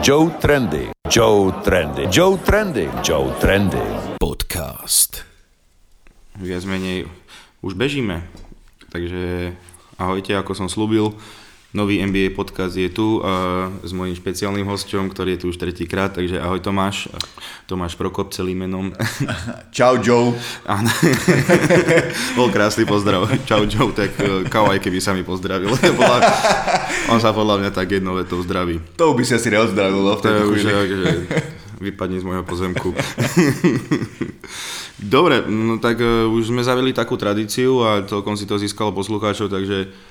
Joe Trendy. Joe Trendy. Joe Trendy. Joe Trendy. Podcast. Viac menej už bežíme. Takže ahojte, ako som slúbil. Nový NBA podcast je tu uh, s mojím špeciálnym hosťom, ktorý je tu už tretíkrát, takže ahoj Tomáš. Tomáš Prokop celým menom. Čau Joe. Áno. Bol krásny pozdrav. Čau Joe, tak uh, kawaii, keby sa mi pozdravil. on sa podľa mňa tak jednou vetou zdraví. To by si asi neozdravil no, v To je už, že vypadne z môjho pozemku. Dobre, no tak uh, už sme zavili takú tradíciu a celkom si to získalo poslucháčov, takže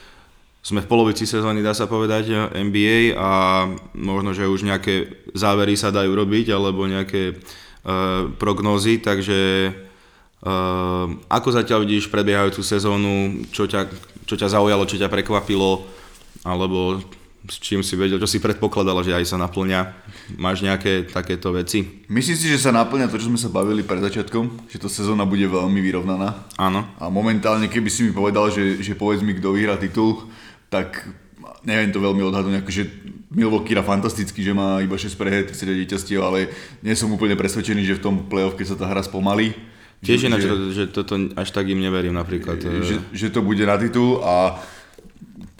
sme v polovici sezóny, dá sa povedať, NBA a možno, že už nejaké závery sa dajú robiť alebo nejaké uh, prognózy, takže uh, ako zatiaľ vidíš prebiehajúcu sezónu, čo ťa, čo ťa zaujalo, čo ťa prekvapilo, alebo s čím si vedel, čo si predpokladala, že aj sa naplňa. Máš nejaké takéto veci? Myslím si, že sa naplňa to, čo sme sa bavili pred začiatkom, že tá sezóna bude veľmi vyrovnaná. Áno. A momentálne, keby si mi povedal, že, že povedz mi, kto vyhrá titul, tak neviem to veľmi odhadnúť, akože Milwaukee hrá fantasticky, že má iba 6 preher, 30 víťazstiev, ale nie som úplne presvedčený, že v tom playoff, keď sa tá hra spomalí, Tiež ináč, že, že toto až tak im neverím napríklad. že, že to bude na titul a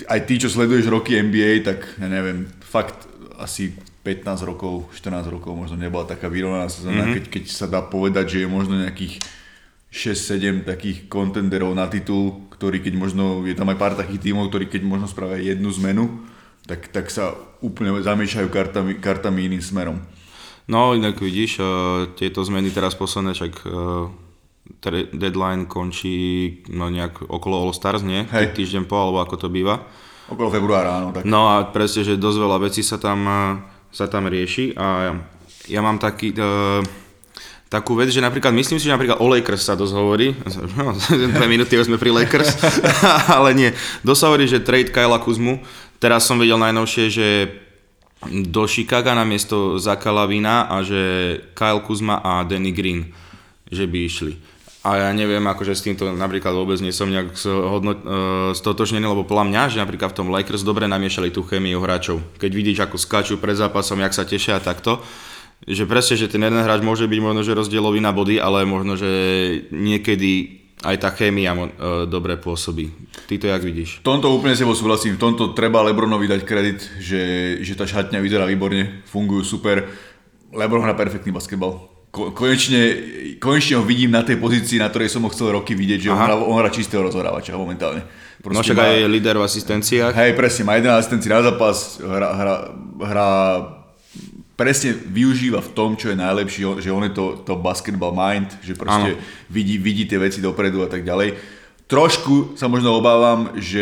aj ty, čo sleduješ roky NBA, tak ja neviem, fakt asi 15 rokov, 14 rokov možno nebola taká vyrovnaná sezóna, mm-hmm. keď, keď sa dá povedať, že je možno nejakých 6-7 takých kontenderov na titul, ktorí keď možno, je tam aj pár takých tímov, ktorí keď možno spravia jednu zmenu, tak, tak sa úplne zamiešajú kartami, kartami iným smerom. No inak vidíš, uh, tieto zmeny teraz posledné, však tre- deadline končí no nejak okolo All Stars, nie? Hej. Týždeň po, alebo ako to býva. Okolo februára, áno. Tak. No a presne, že dosť veľa vecí sa tam, uh, sa tam rieši a ja mám taký... Uh, takú vec, že napríklad, myslím si, že napríklad o Lakers sa dosť hovorí, no, dve minúty sme pri Lakers, ale nie, dosť hovorí, že trade Kyla Kuzmu, teraz som videl najnovšie, že do Chicaga na miesto Zaka Lavina a že Kyle Kuzma a Danny Green, že by išli. A ja neviem, akože s týmto napríklad vôbec nie som nejak hodno, uh, stotožnený, lebo podľa mňa, že napríklad v tom Lakers dobre namiešali tú chemiu hráčov. Keď vidíš, ako skáču pred zápasom, jak sa tešia takto, že presne, že ten jeden hráč môže byť možno, že rozdielový na body, ale možno, že niekedy aj tá chémia mo- uh, dobre pôsobí. Ty to jak vidíš? V tomto úplne s tebou súhlasím, v tomto treba Lebronovi dať kredit, že, že tá šatňa vyzerá výborne, fungujú super. Lebron hrá perfektný basketbal. Ko- konečne, konečne ho vidím na tej pozícii, na ktorej som ho chcel roky vidieť, že on Aha. on hrá čistého rozhrávača momentálne. No však aj je líder v asistenciách. Hej, presne, má 11 asistencií na zápas, hrá, hrá, hrá presne využíva v tom, čo je najlepšie, že on je to, to basketball mind, že proste vidí, vidí tie veci dopredu a tak ďalej. Trošku sa možno obávam, že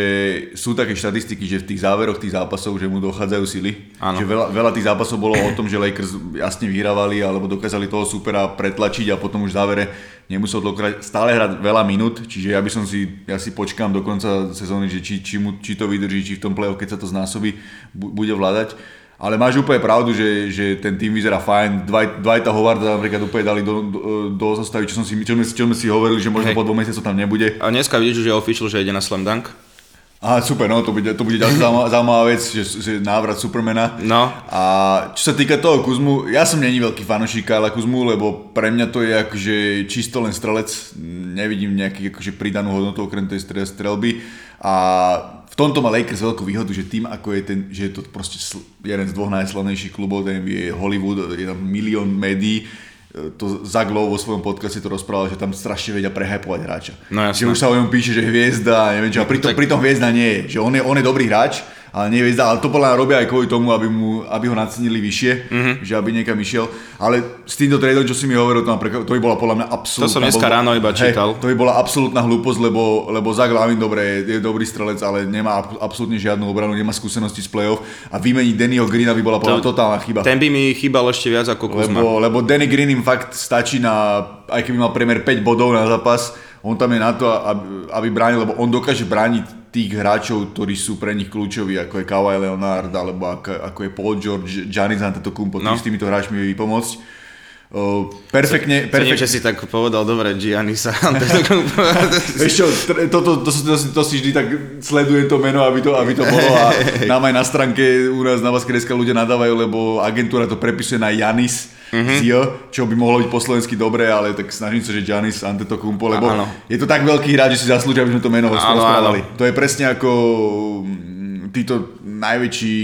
sú také štatistiky, že v tých záveroch tých zápasov, že mu dochádzajú sily. Že veľa, veľa tých zápasov bolo o tom, že Lakers jasne vyhrávali alebo dokázali toho supera pretlačiť a potom už v závere nemusel dokrať, stále hrať veľa minút, čiže ja by som si, ja si počkám do konca sezóny, že či, či, mu, či to vydrží, či v tom play keď sa to znásobí, bu- bude vládať. Ale máš úplne pravdu, že, že ten tým vyzerá fajn. Dwight, Dwighta Howarda napríklad úplne dali do, do, do zostavy, čo, som si, čo, sme, čo sme si hovorili, že možno Hej. po dvoch mesiacoch tam nebude. A dneska vidíš, že je official, že ide na Slam Dunk. Aha, super, no to bude, to bude ďalšia zaujímavá, vec, že, že návrat Supermana. No. A čo sa týka toho Kuzmu, ja som není veľký fanúšik Kyla Kuzmu, lebo pre mňa to je akože čisto len strelec, nevidím nejaký akože pridanú hodnotu okrem tej stre- strelby. A tomto má Lakers veľkú výhodu, že tým ako je ten, že je to proste jeden z dvoch najslavnejších klubov tej NBA, Hollywood, je tam milión médií, E, to Zach Lowe vo svojom podcaste to rozprával, že tam strašne vedia prehypovať hráča. No jasné. že už sa o ňom píše, že hviezda, neviem čo, a pritom, Tak- pritom hviezda nie je. Že on je, on je dobrý hráč, ale hviezda, ale to podľa robia aj kvôli tomu, aby, mu, aby ho nacenili vyššie, Mhm. mm-hmm. že aby niekam išiel. Ale s týmto tradeom, čo si mi hovoril, to, to by bola podľa mňa absolútna... To som dneska blbo- ráno iba čítal. Hej, to by bola absolútna hlúposť, lebo, lebo Zach Lavin dobre, je, je dobrý strelec, ale nemá ab- absolútne žiadnu obranu, nemá skúsenosti z play-off a vymeniť Dannyho Greena by bola podľa mňa totálna chyba. Ten by mi chýbal ešte viac ako Kuzma. Lebo, lebo Danny Green im fakt stačí na, aj keby mal priemer 5 bodov na zápas, on tam je na to, aby, aby bránil, lebo on dokáže brániť tých hráčov, ktorí sú pre nich kľúčoví, ako je Kawhi Leonard, alebo ako, ako je Paul George, Giannis Antetokounmpo, No. s týmito hráčmi vie pomôcť. O, perfektne, perfektne. že si tak povedal, dobre, Giannisa. Vieš čo, tr- to, to, to, to, to, si vždy tak sledujem to meno, aby to, aby to bolo a nám aj na stránke u nás na Baskedeska ľudia nadávajú, lebo agentúra to prepisuje na Janis, mm-hmm. z J, čo by mohlo byť po slovensky dobré, ale tak snažím sa, že Giannis Antetokounmpo, lebo Áno. je to tak veľký hráč, že si zaslúžia, aby sme to meno rozprávali. To je presne ako mm, títo najväčší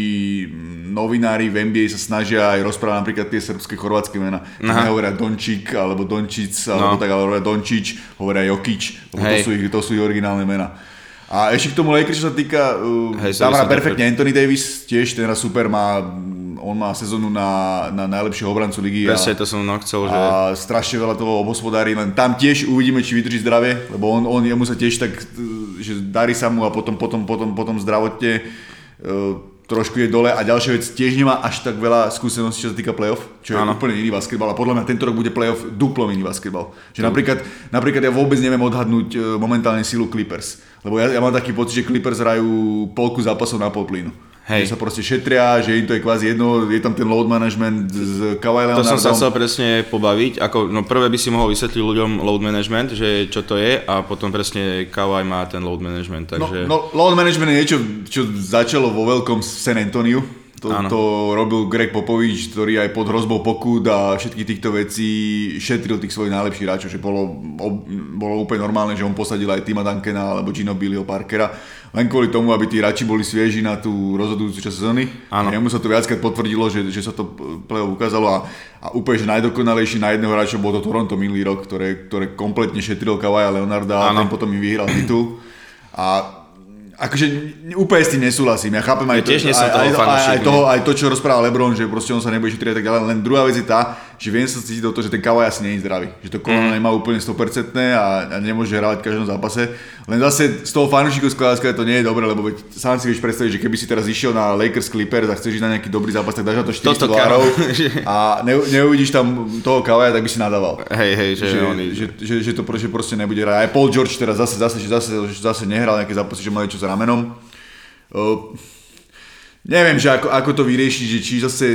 novinári v NBA sa snažia aj rozprávať napríklad tie srbské, chorvátske mená. Aha. Nehovoria Dončík, alebo Dončic, alebo No. tak, ale hovoria Dončič, hovoria Jokič, lebo to sú, ich, to sú ich originálne mená. A ešte k tomu Lakers, čo sa týka, uh, Hej, tam hrá perfektne Anthony Davis, tiež ten hrá super, má, on má sezónu na, na najlepšieho obrancu ligy. Presne a, to som no chcel, že... a strašne veľa toho obhospodári, len tam tiež uvidíme, či vydrží zdravie, lebo on, on jemu sa tiež tak, uh, že darí sa mu a potom, potom, potom, potom zdravotne uh, trošku je dole a ďalšia vec, tiež nemá až tak veľa skúseností, čo sa týka playoff, čo je Áno. úplne iný basketbal a podľa mňa tento rok bude playoff duplom iný basketbal. Že napríklad, napríklad ja vôbec neviem odhadnúť e, momentálne silu Clippers, lebo ja, ja mám taký pocit, že Clippers hrajú polku zápasov na pol plynu. Hej. Že sa proste šetria, že im to je kvázi jedno, je tam ten load management s Kawhi To som sa chcel presne pobaviť. Ako, no prvé by si mohol vysvetliť ľuďom load management, že čo to je a potom presne Kawhi má ten load management. No, Takže... no, load management je niečo, čo začalo vo veľkom San Antonio. To, to robil Greg Popovič, ktorý aj pod hrozbou pokút a všetkých týchto vecí šetril tých svojich najlepších hráčov, že bolo, ob- bolo úplne normálne, že on posadil aj Tima Duncana alebo Gino Billyho Parkera, len kvôli tomu, aby tí hráči boli svieži na tú rozhodujúcu časť sezóny. A jemu sa to viackrát potvrdilo, že, že sa to play ukázalo a, a úplne, že najdokonalejší na jedného hráča bol to Toronto minulý rok, ktoré, ktoré kompletne šetril Kawhi Leonarda a Áno. ten potom im vyhral titul. A akože úplne s tým nesúhlasím. Ja chápem aj, Ja to, aj, aj, aj, aj, toho, aj to, čo rozprával Lebron, že proste on sa nebude šetriť a tak ďalej. Len druhá vec je tá, že viem sa cítiť do toho, že ten Kawhi asi je zdravý. Že to koleno Mhm. nemá úplne 100% a, a nemôže hrávať v každom zápase. Len zase z toho fanúšikovského hľadiska to nie je dobre, lebo veď sám si vieš predstaviť, že keby si teraz išiel na Lakers Clippers a chceš ísť na nejaký dobrý zápas, tak dáš na to 400 Toto dolárov a ne, neuvidíš tam toho Kawhi, tak by si nadával Hej, hej, že, že, oni... že, že, že, to proste, proste nebude hrať. Aj Paul George teraz zase, zase, že zase, zase nehral nejaké zápasy, že mal niečo s ramenom. Uh, neviem, že ako, ako to vyriešiť, že či zase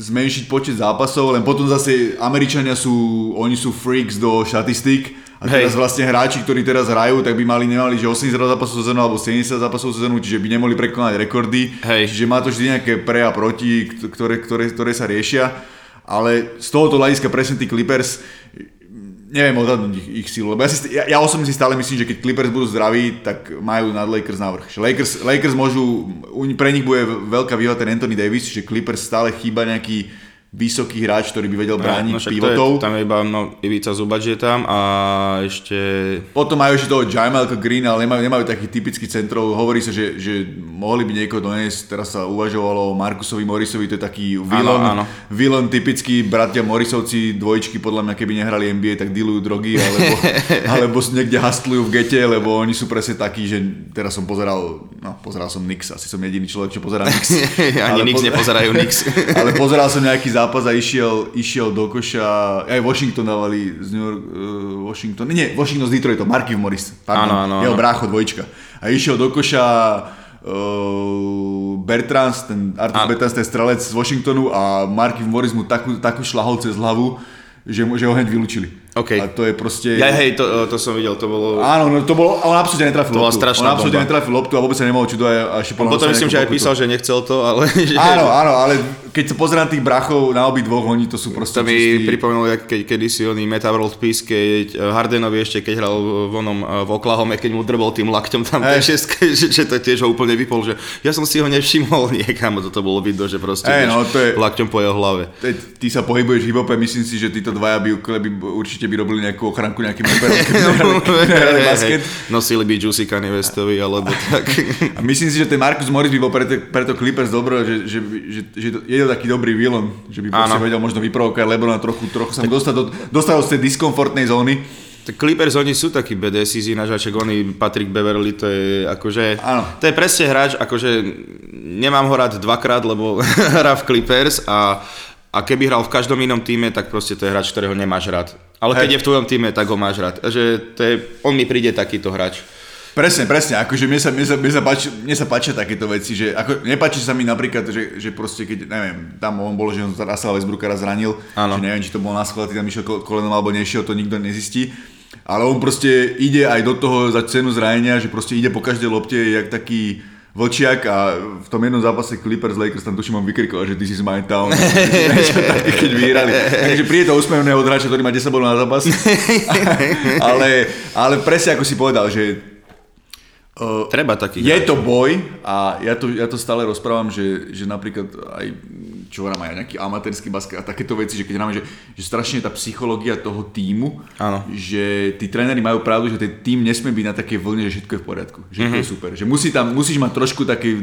zmenšiť počet zápasov, len potom zase Američania sú, oni sú freaks do štatistík a teraz Hej. vlastne hráči, ktorí teraz hrajú, tak by mali, nemali, že 80 zápasov sezónu alebo 70 zápasov sezónu, čiže by nemohli prekonať rekordy. Hej. Čiže má to vždy nejaké pre a proti, ktoré, ktoré, ktoré sa riešia. Ale z tohoto hľadiska presne tí Clippers, neviem odhadnúť ich, ich silu, lebo ja, si, ja, ja osobne si stále myslím, že keď Clippers budú zdraví, tak majú nad Lakers navrh. Že Lakers, Lakers môžu, pre nich bude veľká výhoda ten Anthony Davis, že Clippers stále chýba nejaký vysoký hráč, ktorý by vedel brániť no, to pivotov. je, tam je iba no, Ivica Zubač je tam a ešte... Potom majú ešte toho Jamalka Green, ale nemajú, nemajú taký typický centrov. Hovorí sa, že, že mohli by niekoho doniesť. Teraz sa uvažovalo o Markusovi Morrisovi, to je taký áno. villain typický bratia Morrisovci, dvojčky, podľa mňa keby nehrali NBA, tak dealujú drogy, alebo, alebo niekde hastlujú v gete, lebo oni sú presne takí, že teraz som pozeral, no pozeral som Nix, asi som jediný človek, čo pozerá Nix. Ani Nix poz- nepozerajú Nix. ale pozeral som nejaký zápas a išiel, išiel do koša, aj Washington dávali z New York, uh, Washington, nie, Washington z Detroitu, Marky Morris, pardon, Áno, áno, jeho brácho, dvojčka. A išiel do koša uh, Bertrans, ten Artur. Bertrans, ten strelec z Washingtonu a Marky Morris mu takú, takú šlahol cez hlavu, že, mu, že ho hneď vylúčili. OK. A to je proste... Ja hej, to, to som videl, to bolo... Áno, no to bolo, on absolútne netrafil To loptu. strašná on absolútne netrafil loptu a vôbec sa nemohol čudovať a mňa potom myslím, že aj písal, že nechcel to, ale... Áno, áno, ale keď sa pozerám tých brachov na obi dvoch, oni to sú proste To mi čistí- pripomenulo, jak keď, kedysi oný Meta World Peace, keď eh, Hardenovi ešte, keď hral v, onom, eh, v Oklahome, keď mu drbol tým lakťom tam hey. šestke, že, že, to tiež ho úplne vypol, že ja som si ho nevšimol niekam, toto bolo vidno, že proste vieš, no, to je- lakťom po jeho hlave. Teď ty sa pohybuješ v hip-hope, myslím si, že títo dvaja by, by určite by robili nejakú ochránku nejakým reperom, keby nehrali, basket. Nosili by Juicy Kanye Westovi, alebo tak. A myslím si, že ten Marcus Morris by bol pre, te- pre to Clippers dobro, že, že, že, že je to taký dobrý villain, že by vedel možno vyprovokovať Lebrona trochu, trochu sa dostať do, dostať do tej diskomfortnej zóny. Tak Clippers, oni sú takí BDSZ, nažaček, oni, Patrick Beverly, to je akože, Áno. to je presne hráč, akože nemám ho rád dvakrát, lebo hrá v Clippers a, a keby hral v každom inom týme, tak proste to je hráč, ktorého nemáš rád. Ale keď Hej. je v tvojom týme, tak ho máš rád. Takže to je, on mi príde takýto hráč. Presne, presne, akože mne sa, mne sa, mne sa, páči, mne sa páčia takéto veci, že ako, nepáči sa mi napríklad, že, že proste keď, neviem, tam on bolo, že on Russell Westbrooka raz zranil, Áno. že neviem, či to bol na schvál, tam išiel ko- kolenom alebo nešiel, to nikto nezistí, ale on proste ide aj do toho za cenu zranenia, že proste ide po každej lopte, jak taký vlčiak a v tom jednom zápase Clippers Lakers tam tuším on vykrikoval, že this is my town. Také, keď vyhrali. Takže príde to usmevné od hráča, ktorý má 10 bodov na zápas. ale, ale presne ako si povedal, že uh, Treba takých je hráčov. to boj a ja to, ja to stále rozprávam, že, že napríklad aj čo hovorím, aj nejaký amatérsky basket a takéto veci, že keď hráme, že, že strašne tá psychológia toho týmu, Áno. že tí tréneri majú pravdu, že ten tým nesmie byť na takej vlne, že všetko je v poriadku, že mm-hmm. to je super. Že musí tam, musíš mať trošku také e,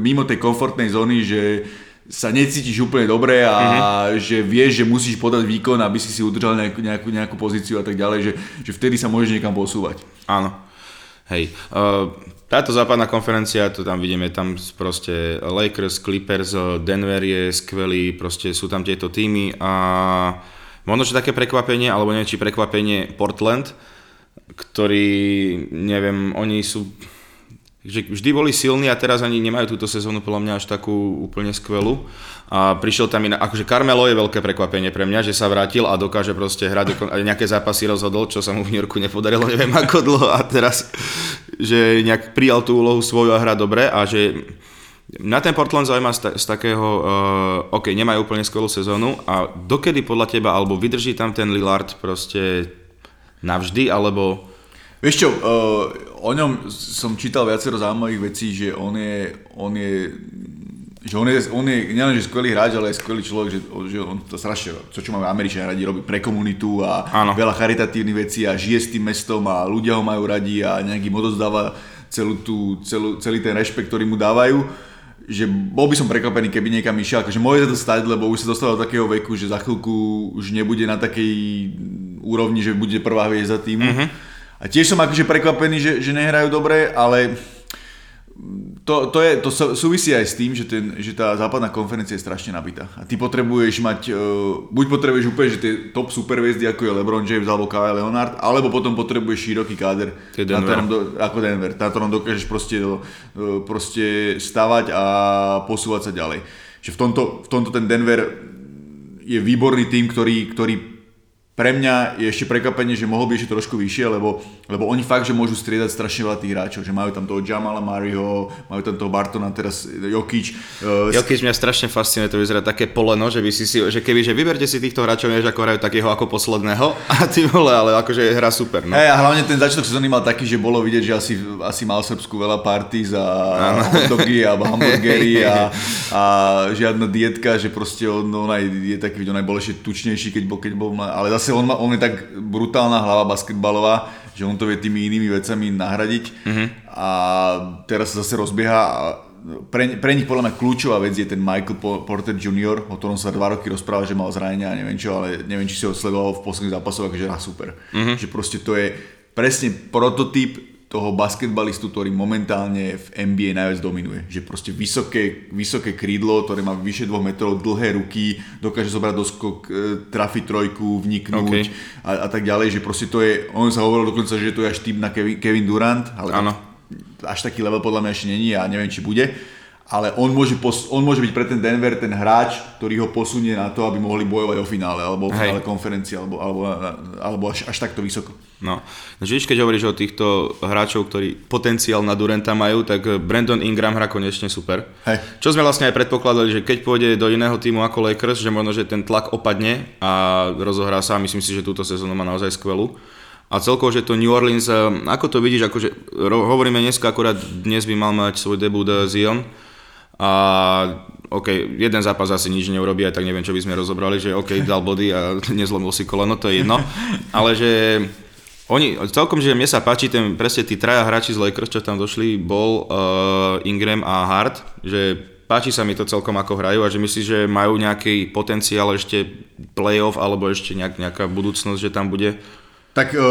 mimo tej komfortnej zóny, že sa necítiš úplne dobre a mm-hmm. že vieš, že musíš podať výkon, aby si si udržal nejakú, nejakú, nejakú pozíciu a tak ďalej, že, že vtedy sa môžeš niekam posúvať. Áno. Hej. Uh, táto západná konferencia, to tam vidíme, tam proste Lakers, Clippers, Denver je skvelý, proste sú tam tieto týmy a možno, že také prekvapenie, alebo neviem, či prekvapenie Portland, ktorý, neviem, oni sú že vždy boli silní a teraz ani nemajú túto sezónu podľa mňa až takú úplne skvelú. A prišiel tam iná, akože Carmelo je veľké prekvapenie pre mňa, že sa vrátil a dokáže proste hrať, nejaké zápasy rozhodol, čo sa mu v New Yorku nepodarilo, neviem ako dlho a teraz, že nejak prijal tú úlohu svoju a hrá dobre a že na ten Portland zaujíma z, ta- z takého, uh, OK, nemajú úplne skvelú sezónu a dokedy podľa teba, alebo vydrží tam ten Lillard proste navždy, alebo... Vieš čo, uh, o ňom som čítal viacero zaujímavých vecí, že on je, on je že on je, on je nielen, že skvelý hráč, ale aj skvelý človek, že, že on to strašne, to čo máme Američania radi, robí pre komunitu a Áno. veľa charitatívnych vecí a žije s tým mestom a ľudia ho majú radi a nejakým odozdáva celú tú, celú, celý ten rešpekt, ktorý mu dávajú že bol by som prekvapený, keby niekam išiel. Akože môže sa to stať, lebo už sa dostal do takého veku, že za chvíľku už nebude na takej úrovni, že bude prvá hviezda týmu. Uh-huh. A tiež som akože prekvapený, že, že nehrajú dobre, ale to, to, je, to sú- súvisí aj s tým, že, ten, že tá západná konferencia je strašne nabitá. A ty potrebuješ mať, uh, buď potrebuješ úplne, že tie top superviezdy, ako je LeBron James alebo Kawhi Leonard, alebo potom potrebuješ široký káder, na ktorom do, ako Denver, na ktorom dokážeš proste, uh, proste stavať a posúvať sa ďalej. Že v tomto, v tomto ten Denver je výborný tým, ktorý, ktorý pre mňa je ešte prekvapenie, že mohol byť ešte trošku vyššie, lebo, lebo oni fakt, že môžu striedať strašne veľa tých hráčov, že majú tam toho Jamala Mariho, majú tam toho Bartona, teraz Jokic. Uh, Jokic mňa strašne fascinuje, to vyzerá také poleno, že by si si, že keby, že vyberte si týchto hráčov, než ako hrajú takého ako posledného a ty vole, ale akože hra super, no. Hej, a hlavne ten začiatok sezóny mal taký, že bolo vidieť, že asi, asi mal Srbsku veľa party za hotdogy a hamburgery a, a žiadna dietka, že proste on, on aj je taký, on aj bol ešte tučnejší, keď bol, keď bol, ale zase on, má, on je tak brutálna hlava basketbalová, že on to vie tými inými vecami nahradiť a teraz sa zase rozbieha a pre, pre nich podľa mňa kľúčová vec je ten Michael Po- Porter Jr., o ktorom sa dva roky rozpráva, že mal zranenia a neviem čo, ale neviem, či si ho sledoval v posledných zápasoch, akože hrá super. Že proste to je presne prototyp toho basketbalistu, ktorý momentálne v NBA najviac dominuje. Že proste vysoké, vysoké krídlo, ktoré má vyše 2 metrov, dlhé ruky, dokáže zobrať doskok, e, trafiť trojku, vniknúť OK. a, a tak ďalej, že proste to je, on sa hovoril dokonca, že to je až typ na Kevin, Kevin Durant, ale Áno. až taký level podľa mňa ešte není a neviem, či bude. Ale on môže, pos- on môže byť pre ten Denver ten hráč, ktorý ho posunie na to, aby mohli bojovať o finále, alebo o Hej. finále konferencie, alebo, alebo, alebo až, až takto vysoko. No, že víš, keď hovoríš o týchto hráčov, ktorí potenciál na Duranta majú, tak Brandon Ingram hrá konečne super. Hej. Čo sme vlastne aj predpokladali, že keď pôjde do iného týmu ako Lakers, že možno, že ten tlak opadne a rozohrá sa. Myslím si, že túto sezónu má naozaj skvelú. A celkovo, že to New Orleans, eh, ako to vidíš, akože hovoríme dneska, akurát dnes by mal mať svoj debut eh, Zion. A OK, jeden zápas asi nič neurobí, aj tak neviem, čo by sme rozobrali, že OK, dal body a nezlomil si koleno, to je jedno. Ale že oni, celkom, že mne sa páči, ten, presne tí traja hráči z Lakers, čo tam došli, bol uh, Ingram a Hart, že páči sa mi to celkom ako hrajú a že myslíš, že majú nejaký potenciál ešte playoff alebo ešte nejak, nejaká budúcnosť, že tam bude? Tak e,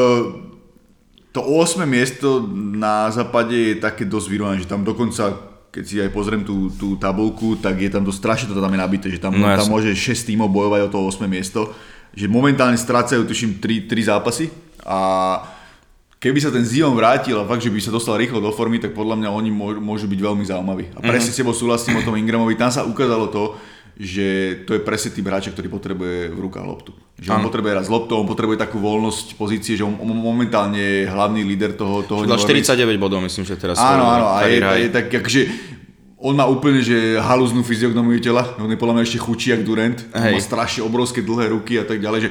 to 8. miesto na západe je také dosť vyrovnané, že tam dokonca, keď si aj pozriem tú, tú tabulku, tak je tam dosť strašne to tam je nabité, že tam, No tam môže 6 tímov bojovať o to 8. miesto, že momentálne strácajú tuším 3, 3 zápasy a keby sa ten Zion vrátil a fakt, že by sa dostal rýchlo do formy, tak podľa mňa oni môžu, byť veľmi zaujímaví. A presne mm-hmm. s tebou súhlasím o tom Ingramovi, tam sa ukázalo to, že to je presne typ hráča, ktorý potrebuje v rukách loptu. Že on potrebuje hrať s loptou, on potrebuje takú voľnosť pozície, že on momentálne je hlavný líder toho... toho 49 bodov, myslím, že teraz. Áno, áno, a je, je tak, akože on má úplne, že halúznú fyziognomiu tela, on je podľa mňa ešte chudší jak Durant, on má strašne obrovské dlhé ruky a tak ďalej, že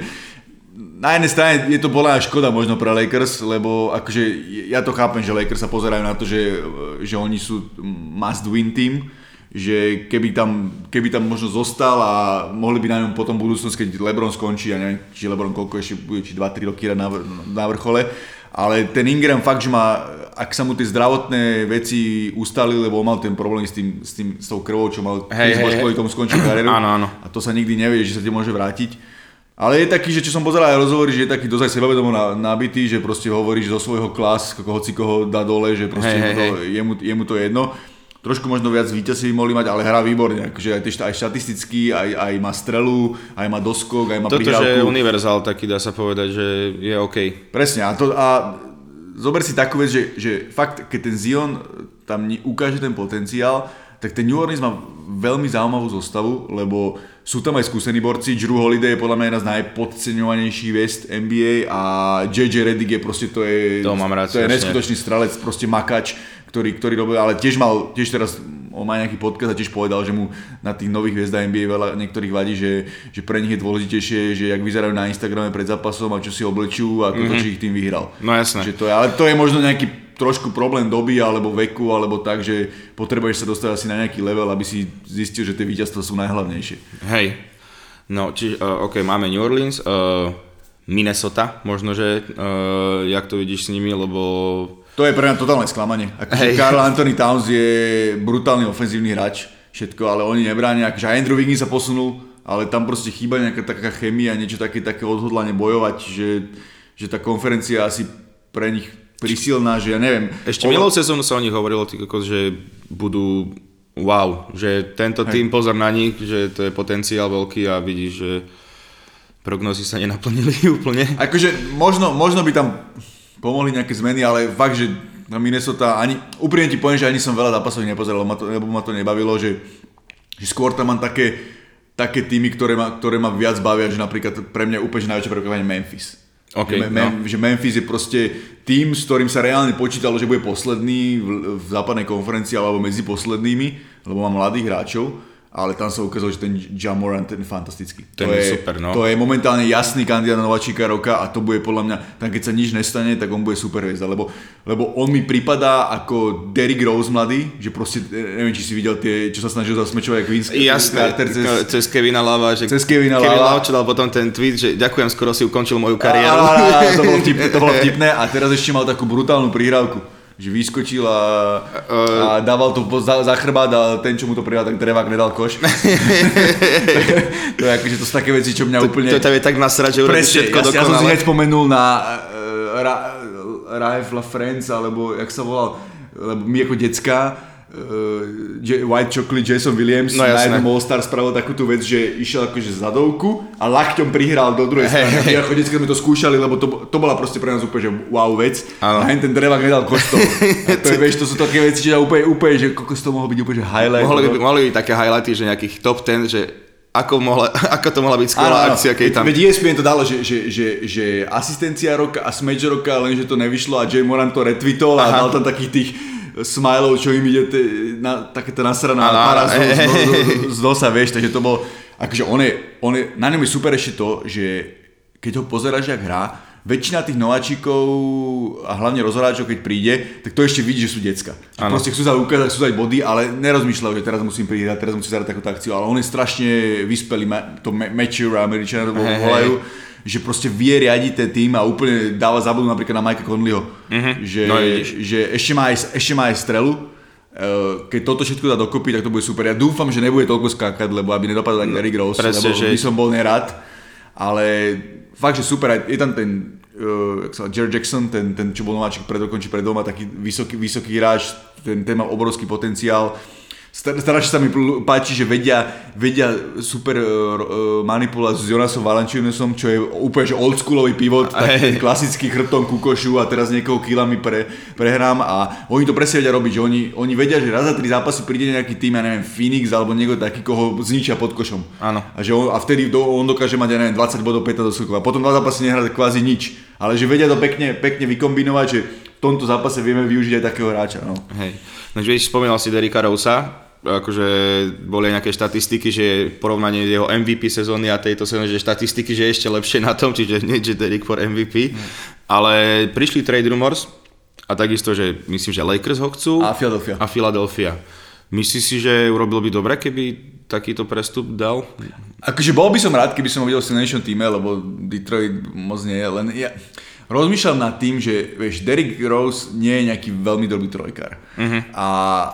na jednej strane je to bola škoda možno pre Lakers, lebo akože ja to chápem, že Lakers sa pozerajú na to, že, že oni sú must win team, že keby tam, keby tam možno zostal a mohli by na ňom potom budúcnosť, keď Lebron skončí, ja neviem, či Lebron koľko ešte bude, či 2-3 roky na, na vrchole, ale ten Ingram fakt, že má, ak sa mu tie zdravotné veci ustali, lebo on mal ten problém s, tým, s, tým, s tou krvou, čo mal, hey, hey, kvôli tomu skončiť kariéru. Áno, áno. A to sa nikdy nevie, že sa ti môže vrátiť. Ale je taký, že čo som pozeral aj rozhovory, že je taký dozaj sebavedomo nabitý, že proste hovorí, že zo svojho klas, hoci koho dá dole, že proste hey, hey, hey. Jemu, jemu to jedno trošku možno viac víťazí mohli mať, ale hrá výborne. Akože aj, aj štatisticky, aj, aj má strelu, aj má doskok, aj má Toto, prihrávku. že je univerzál taký, dá sa povedať, že je OK. Presne. A, to, a zober si takú vec, že, že fakt, keď ten Zion tam ukáže ten potenciál, tak ten New Orleans má veľmi zaujímavú zostavu, lebo sú tam aj skúsení borci, Drew Holiday je podľa mňa jedna z najpodceňovanejších vest NBA a JJ Redick je proste, to je, to, mám rád, to je neskutočný strelec, proste makač, ktorý, ktorý robil, ale tiež mal, tiež teraz on má nejaký podcast a tiež povedal, že mu na tých nových hviezdách NBA veľa niektorých vadí, že, že pre nich je dôležitejšie, že jak vyzerajú na Instagrame pred zápasom a čo si oblečú, ako mm-hmm. to, či ich tým vyhral. No jasné. Že to je, ale to je možno nejaký trošku problém doby alebo veku, alebo tak, že potrebuješ sa dostať asi na nejaký level, aby si zistil, že tie víťazstva sú najhlavnejšie. Hej, no čiže, uh, ok, máme New Orleans, uh, Minnesota, možno, že uh, jak to vidíš s nimi, lebo to je pre mňa totálne sklamanie. Akože Karl Anthony Towns je brutálny ofenzívny hráč, všetko, ale oni nebránia. Akože Andrew Wiggins sa posunul, ale tam proste chýba nejaká taká chemia, niečo také, také odhodlanie bojovať, že, že tá konferencia asi pre nich prisilná, že ja neviem. Ešte minulú sezónu sa o nich hovorilo, že budú wow, že tento tým pozor na nich, že to je potenciál veľký a vidíš, že prognozy sa nenaplnili úplne. Akože možno, možno by tam pomohli nejaké zmeny, ale fakt, že na Minnesota, ani, úprimne ti poviem, že ani som veľa zápasov nepozeral, ma to, lebo ma to nebavilo, že, že skôr tam mám také, také týmy, ktoré ma, ktoré ma viac bavia, že napríklad pre mňa úplne najväčšie prekvapenie Memphis. Okay, že, Mem, no. že Memphis je proste tým, s ktorým sa reálne počítalo, že bude posledný v, v západnej konferencii alebo medzi poslednými, lebo má mladých hráčov ale tam sa ukázalo, že ten Jamoran ten je fantastický. Ten to je, super, no. To je momentálne jasný kandidát na nováčika roka a to bude podľa mňa, tam keď sa nič nestane, tak on bude super hviezda, lebo, lebo on mi pripadá ako Derrick Rose mladý, že proste, neviem, či si videl tie, čo sa snažil zasmečovať Vince Jasné, Carter cez, cez Kevina Lava, že cez Kevina Kevin Lava. Lava dal potom ten tweet, že ďakujem, skoro si ukončil moju kariéru. A, a, a, to, bolo vtipné, to bolo vtipné a teraz ešte mal takú brutálnu prihrávku že vyskočil a, a dával to za, za chrbát a ten, čo mu to prijal, tak drevák nedal koš. to, je akože to sú také veci, čo mňa to, úplne... To, je tak nasrať, že urobí všetko ja, dokonale. Ja som si hneď spomenul na uh, Ra, Raif La France, alebo jak sa volal, lebo my ako decka, uh, White Chocolate Jason Williams no, na jednom All-Star spravil takú tú vec, že išiel akože zadovku a lakťom prihral do druhej strany. Hey, hey. Ako detská sme to skúšali, lebo to, to bola proste pre nás úplne že wow vec. Ano. A ten drevák nedal kostol. A to, je, vieš, to sú také veci, že úplne, úplne že kokos to mohlo byť úplne že highlight. Mohli by, mohli byť také highlighty, že nejakých top 10, že ako, mohla, ako to mohla byť skvelá akcia, keď tam... Veď ESPN to dalo, že, že, že, že asistencia roka a smedge roka, lenže to nevyšlo a Jay Moran to retweetol a dal tam takých tých smilov, čo im ide te, na, takéto nasraná para z, z, z, z nosa, vieš, takže to bol, akože on je, on je, na ňom je super ešte to, že keď ho pozeráš, jak hrá, väčšina tých nováčikov a hlavne rozhoráčov, keď príde, tak to ešte vidí, že sú decka. Že proste chcú sa ukázať, chcú dať body, ale nerozmýšľajú, že teraz musím prihrať, teraz musím zahrať takúto akciu, ale on je strašne vyspelý, to mature Američania to volajú. Hey, hey že proste vie riadiť ten tým a úplne dáva zabudnúť napríklad na Mikea Conleyho. Uh-huh. Že, no, že ešte, má aj, ešte má aj strelu, eh, keď toto všetko dá dokopy, tak to bude super. Ja dúfam, že nebude toľko skákať, lebo aby nedopadol tak Derrick Rose, Presne, lebo že... by som bol nerad. Ale fakt, že super, je tam ten uh, sa, Jerry Jackson, ten, ten čo bol nováčik pred rokom či pred doma, taký vysoký, vysoký hráč, ten, ten má obrovský potenciál. Stra- Strašne sa mi páči, že vedia, vedia super uh, manipulovať s Jonasom Valanciunasom, čo je úplne že oldschoolový pivot, taký klasický chrbtom kukošu a teraz niekoho kilami pre, prehrám a oni to presne vedia robiť, že oni, oni vedia, že raz za tri zápasy príde nejaký tým, ja neviem, Phoenix alebo niekto taký, koho zničia pod košom. Áno. A, že on, a vtedy do, on dokáže mať, ja neviem, 20 bodov, 15 doskokov a potom dva zápasy nehrá kvázi nič. Ale že vedia to pekne, pekne vykombinovať, že v tomto zápase vieme využiť aj takého hráča. No. Hej. No, že spomínal si Derika Rosa, akože boli nejaké štatistiky, že porovnanie jeho MVP sezóny a tejto sezóny, že štatistiky, že je ešte lepšie na tom, čiže nie, že Derek for MVP. Mm. Ale prišli trade rumors a takisto, že myslím, že Lakers ho chcú. A Philadelphia. A Philadelphia. Myslíš si, že urobil by dobre, keby takýto prestup dal? Akože bol by som rád, keby som ho videl v silnejšom týme, lebo Detroit moc nie je, len ja, rozmýšľam nad tým, že vieš, Derrick Rose nie je nejaký veľmi dobrý trojkár. Uh-huh. A uh,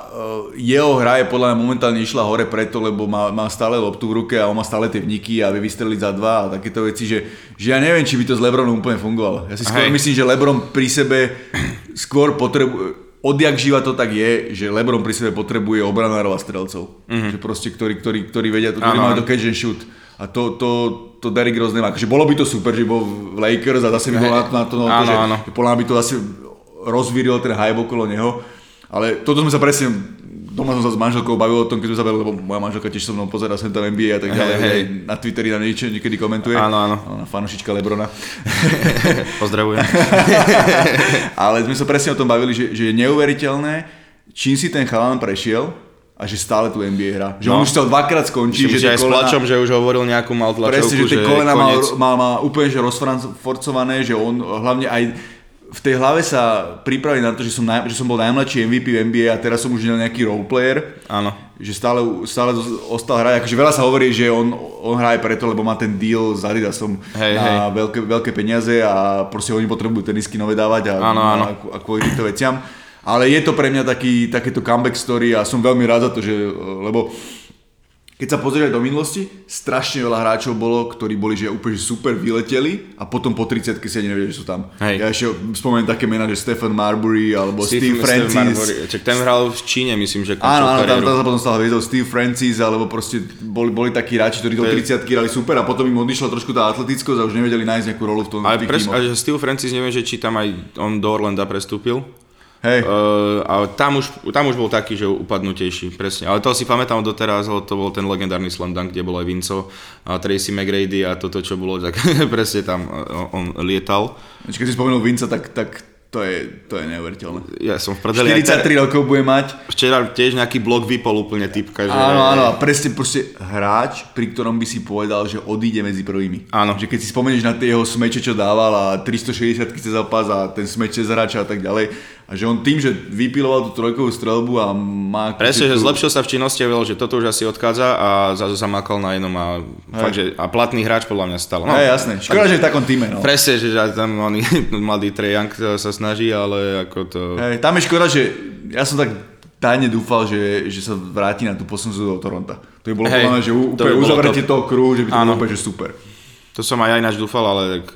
jeho hra je podľa mňa momentálne išla hore preto, lebo má, má stále loptu v ruke a on má stále tie vniky a vie vystreliť za dva a takéto veci, že, že ja neviem, či by to s Lebronom úplne fungovalo. Ja si skôr Hej. myslím, že Lebron pri sebe skôr potrebuje odjak živa to tak je, že Lebron pri sebe potrebuje obranárov a strelcov. Uh-huh. Že proste, ktorí, ktorí, ktorí vedia, ktorí majú to catch and shoot. A to, to, to Derrick Rose nemá. Akože bolo by to super, že bol v Lakers a zase by bol na, to, na to že, áno. že podľa by to asi rozvíril ten hype okolo neho. Ale toto sme sa presne doma som sa s manželkou bavil o tom, keď sme sa bavili, lebo moja manželka tiež so mnou pozera sem tam NBA a tak ďalej, hey, hey. na Twitteri na niečo niekedy komentuje. Áno, áno. Ona fanošička Lebrona. Pozdravujem. Ale sme sa presne o tom bavili, že, že je neuveriteľné, čím si ten chalán prešiel, a že stále tu NBA hra. Že no. on už chcel dvakrát skončiť. Myslím, že, že aj kolena, s plačom, že už hovoril nejakú mal tlačovku, Presne, že tie kolena má, má, má, úplne že rozforcované, že on hlavne aj v tej hlave sa pripraviť na to, že som, naj, že som bol najmladší MVP v NBA a teraz som už nejaký roleplayer. Áno. Že stále, stále ostal hrať. Akože veľa sa hovorí, že on, on hraje preto, lebo má ten deal s Adidasom hej, na hej. Veľké, veľké peniaze a proste oni potrebujú tenisky nové dávať a, áno, áno. a, a kvôli týmto veciam. Ale je to pre mňa taký, takéto comeback story a som veľmi rád za to, že, lebo keď sa pozrieš do minulosti, strašne veľa hráčov bolo, ktorí boli že úplne super vyleteli a potom po 30 si ani nevedeli, že sú tam. Hej. Ja ešte spomeniem také mená, že Stephen Marbury alebo Steve, Steve Francis. Marbury. Čak ten hral v Číne, myslím, že Áno, áno, tam, tam sa potom stal hviezdou Steve Francis, alebo proste boli, boli takí hráči, ktorí do 30 hrali super a potom im odišla trošku tá atletickosť a už nevedeli nájsť nejakú rolu v tom. Ale pres, a Steve Francis, neviem, že či tam aj on do Orlanda prestúpil. Hej. Uh, a tam už, tam už bol taký, že upadnutejší, presne. Ale to si pamätám doteraz, to bol ten legendárny slam dunk, kde bol aj Vinco a Tracy McGrady a toto, čo bolo, tak presne tam on lietal. Keď si spomenul Vinca, tak, tak to je, to je neuveriteľné. Ja som v prdeli. 43 ter... rokov bude mať. Včera tiež nejaký blok vypol úplne typka. Že... Áno, áno, a presne proste hráč, pri ktorom by si povedal, že odíde medzi prvými. Áno. Že keď si spomenieš na tie jeho smeče, čo dával a 360 cez zápas a ten smeč cez hráča a tak ďalej, a že on tým, že vypiloval tú trojkovú strelbu a má... Presne, že zlepšil sa v činnosti a vedel, že toto už asi odchádza a zase sa makal na jednom a, fakt, že, a platný hráč podľa mňa stal. No, Hej, jasné. Škoda, tak, že v takom týme. No. Presne, že tam oni, mladý Trajank sa snaží, ale ako to... Hej, tam je škoda, že ja som tak tajne dúfal, že, že sa vráti na tú poslednú do Toronto. To by bolo hey, že úplne uzavretie toho kruhu, že by to bolo úplne že super. To som aj ináč dúfal, ale tak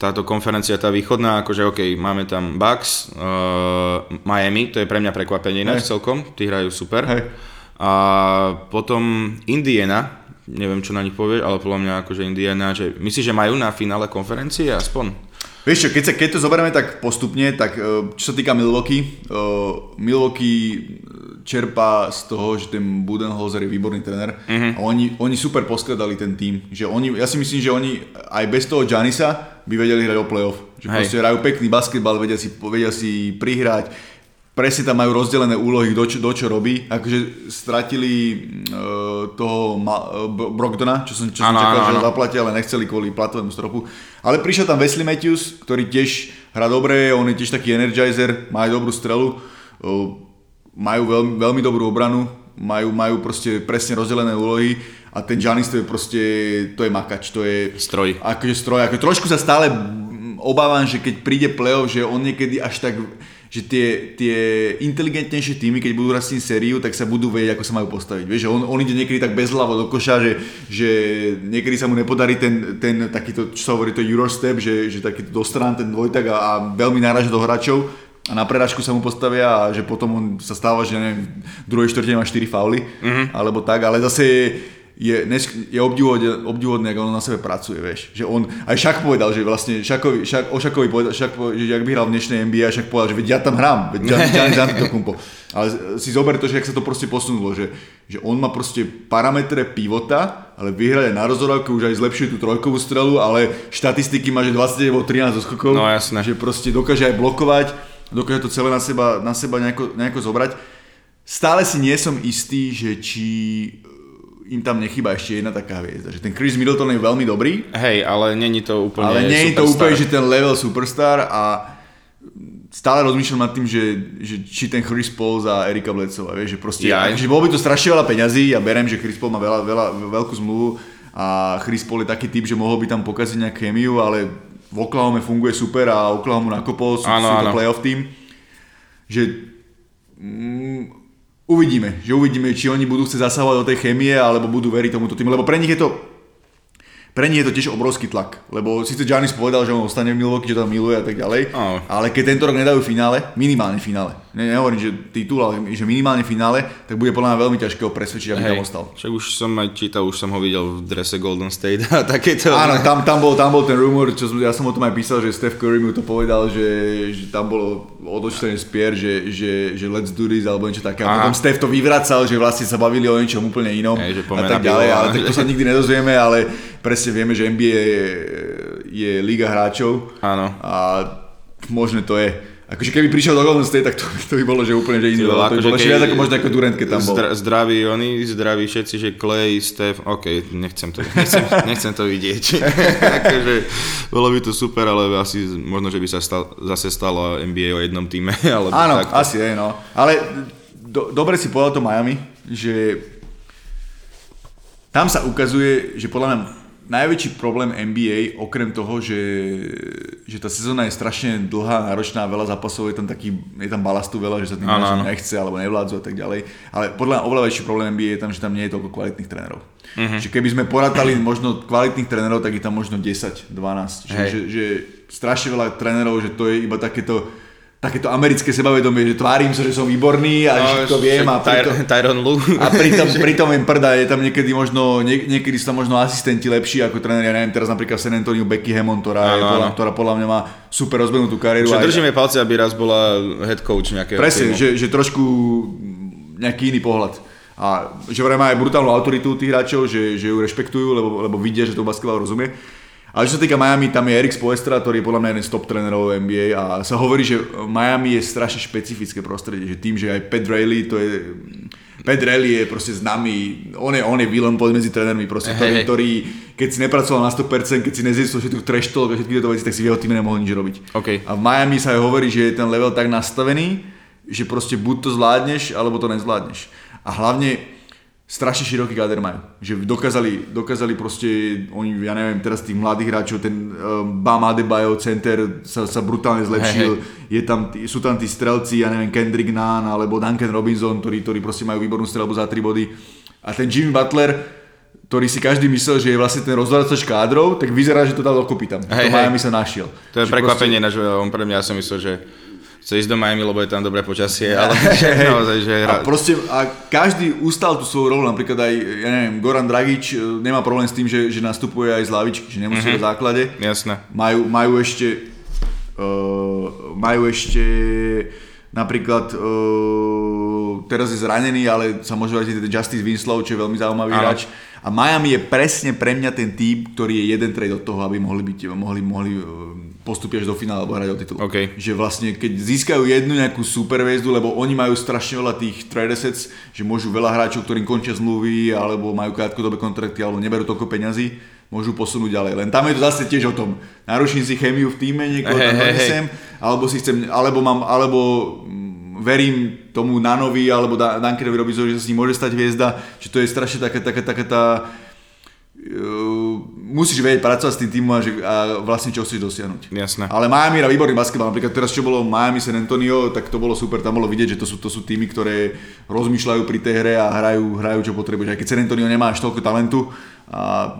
táto konferencia, tá východná, akože OK, máme tam Bucks, uh, Miami, to je pre mňa prekvapenie ináč celkom, tí hrajú super. Hey. A potom Indiana, neviem čo na nich povieš, ale podľa mňa akože Indiana, že myslíš, že majú na finále konferencie aspoň? Vieš čo, keď, sa, keď to zoberieme tak postupne, tak e, čo sa týka Milwaukee, uh, Milwaukee čerpá z toho, že ten Budenholzer je výborný tréner uh-huh. a oni, oni super poskladali ten tým. Že oni, ja si myslím, že oni aj bez toho Janisa by vedeli hrať o playoff. Že Hej. proste hrajú pekný basketbal, vedia si, vedia si prihrať, presne tam majú rozdelené úlohy, do čo, do čo robí. Akože stratili uh, toho Ma- uh, Brogdona, čo som, čo som ano, čakal, ano, že ho zaplatia, ale nechceli kvôli platovému stropu. Ale prišiel tam Wesley Matthews, ktorý tiež hrá dobre, on je tiež taký energizer, má aj dobrú strelu. Uh, majú veľmi, veľmi dobrú obranu, majú, majú proste presne rozdelené úlohy a ten Giannis to je proste, to je makač, to je... Stroj. Akože stroj, ako trošku sa stále obávam, že keď príde playoff, že on niekedy až tak že tie, tie inteligentnejšie týmy, keď budú raz sériu, tak sa budú vedieť, ako sa majú postaviť. Vieš, že on, on ide niekedy tak bezhlavo do koša, že, že niekedy sa mu nepodarí ten, ten takýto, čo sa hovorí, to Eurostep, že, že takýto do strán, ten dvojtak a, a veľmi náraža do hráčov. A na preražku sa mu postavia a že potom on sa stáva, že neviem, v druhej štvrte má 4 fauly, mm-hmm. alebo tak, ale zase je, je, je obdivuhodné, obdivuhodné, ako on na sebe pracuje, vieš. Že on, aj Šak povedal, že vlastne Šakovi, Šak, o Šakovi povedal, Šak, že ak by hral v dnešnej NBA, Šak povedal, že veď ja tam hrám, veď Giannis Antetokounmpo. Ale si zober to, že ak sa to proste posunulo, že, že on má proste parametre pivota, ale vyhrať aj na rozhorovke, už aj zlepšuje tú trojkovú strelu, ale štatistiky má, že 20 13 skokov. No jasné. Že proste dokáže aj blokovať, dokáže to celé na seba, na seba nejako, nejako zobrať. Stále si nie som istý, že či im tam nechýba ešte jedna taká hviezda. Že ten Chris Middleton je veľmi dobrý. Hej, ale není to úplne Ale nie je to úplne, že ten level superstar a stále rozmýšľam nad tým, že, že či ten Chris Paul za Erika Bledsova, vieš, že proste, ja. že bolo by to strašne veľa peňazí, ja berem, že Chris Paul má veľa, veľa, veľkú zmluvu a Chris Paul je taký typ, že mohol by tam pokaziť nejakú chemiu, ale v Oklahoma funguje super a Oklahoma nakopol, sú, ano, sú to playoff tým, že mm, uvidíme, že uvidíme, či oni budú chcieť zasahovať do tej chémie, alebo budú veriť tomuto týmu, lebo pre nich je to pre nich je to tiež obrovský tlak, lebo síce Giannis povedal, že on ostane v Milwaukee, že to miluje a tak ďalej, oh. ale keď tento rok nedajú finále, minimálne finále, ne, nehovorím, že titul, ale že minimálne finále, tak bude podľa mňa veľmi ťažké ho presvedčiť, aby Hej, tam ostal. Však už som aj čítal, už som ho videl v drese Golden State a takéto. Áno, tam, tam, bol, tam bol ten rumor, čo som, ja som o tom aj písal, že Steph Curry mu to povedal, že, že tam bolo odočtené spier, že, že, že let's do this alebo niečo také. A potom Steph to vyvracal, že vlastne sa bavili o niečom úplne inom Hej, a tak ďalej, ale tak to sa nikdy nedozvieme, ale presne vieme, že NBA je, je liga hráčov. Áno. A možno to je. Akože keby prišiel do Golden State, tak to, to by bolo, že úplne že iný. To by bolo ešte viac ako možno ako Durant, keď tam bol. Zdra, zdraví oni, zdraví všetci, že Clay, Steph, OK, nechcem to, nechcem, nechcem to vidieť. akože, bolo by to super, ale asi možno, že by sa stal, zase stalo NBA o jednom týme. Alebo Áno, takto. asi je, no. Ale do, dobre si povedal to Miami, že tam sa ukazuje, že podľa mňa najväčší problém NBA, okrem toho, že, že tá sezóna je strašne dlhá, náročná, veľa zápasov, je tam taký, je tam balastu veľa, že sa tým ano, nechce alebo nevládzu a tak ďalej. Ale podľa oveľa väčší problém NBA je tam, že tam nie je toľko kvalitných trénerov. Uh-huh. Že keby sme porátali možno kvalitných trénerov, tak je tam možno 10, 12. Že, že, že strašne veľa trénerov, že to je iba takéto takéto americké sebavedomie, že tvárim sa, že som výborný a no, že to viem a pritom, Tyron Lu. a pritom, pritom viem prda, je tam niekedy možno, nie, niekedy sú tam možno asistenti lepší ako tréner, ja neviem, teraz napríklad San Antonio Becky Hammond, ktorá, je, podľa, ktorá podľa mňa má super rozbehnutú kariéru. Čo držíme palce, aby raz bola head coach nejakého Presne, že, že trošku nejaký iný pohľad. A že vraj má aj brutálnu autoritu tých hráčov, že, že ju rešpektujú, lebo, lebo vidia, že to basketbal rozumie. Ale čo sa týka Miami, tam je Erik Spoestra, ktorý je podľa mňa jeden z top trénerov NBA a sa hovorí, že Miami je strašne špecifické prostredie, že tým, že aj Pat Riley, to je... Pat Riley je proste známy, on je, on je villain medzi trénermi, proste, hey, ktorý, keď si nepracoval na 100%, keď si nezistil všetko trash talk a všetky tieto veci, tak si v jeho týme nemohol nič robiť. Okay. A v Miami sa aj hovorí, že je ten level tak nastavený, že proste buď to zvládneš, alebo to nezvládneš. A hlavne strašne široký káder majú. Že dokázali, dokázali proste, oni, ja neviem, teraz tých mladých hráčov, ten uh, Bam Adebayo, center sa, sa brutálne zlepšil. Hey, hey. Je tam, sú tam tí strelci, ja neviem, Kendrick Nunn alebo Duncan Robinson, ktorí, ktorí proste majú výbornú strelbu za 3 body. A ten Jimmy Butler, ktorý si každý myslel, že je vlastne ten rozvracač kádrov, tak vyzerá, že to dal dokopy tam. Hey, to Miami sa našiel. To je prekvapenie, proste... že on pre mňa ja som myslel, že chce ísť do Miami, lebo je tam dobré počasie, ale že naozaj, že hra... A proste a každý ustal tú svoju rolu, napríklad aj, ja neviem, Goran Dragič e, nemá problém s tým, že, že nastupuje aj z lavičky, že nemusí mm-hmm. v základe. Jasné. Majú, majú ešte, uh, majú ešte napríklad uh, teraz je zranený, ale sa môže vratiť Justice Winslow, čo je veľmi zaujímavý hráč. A Miami je presne pre mňa ten tým, ktorý je jeden trade od toho, aby mohli byť, mohli, mohli postupia až do finále alebo hrať o titul. Okay. Že vlastne keď získajú jednu nejakú super hviezdu, lebo oni majú strašne veľa tých trade assets, že môžu veľa hráčov, ktorým končia zmluvy, alebo majú krátkodobé kontrakty, alebo neberú toľko peňazí, môžu posunúť ďalej. Len tam je to zase tiež o tom. Naruším si chemiu v týme, niekoho hey, tam hey, hey. alebo si chcem, alebo mám, alebo mm, verím tomu Nanovi alebo Dunkerovi Robinsovi, že sa s ním môže stať hviezda, že to je strašne taká, taká, taká tá musíš vedieť pracovať s tým týmom a, že, a vlastne čo chceš dosiahnuť. Jasné. Ale Miami hrá výborný basketbal. Napríklad teraz, čo bolo Miami San Antonio, tak to bolo super. Tam bolo vidieť, že to sú, to sú týmy, ktoré rozmýšľajú pri tej hre a hrajú, hrajú čo potrebuješ. Aj keď San Antonio nemá až toľko talentu, a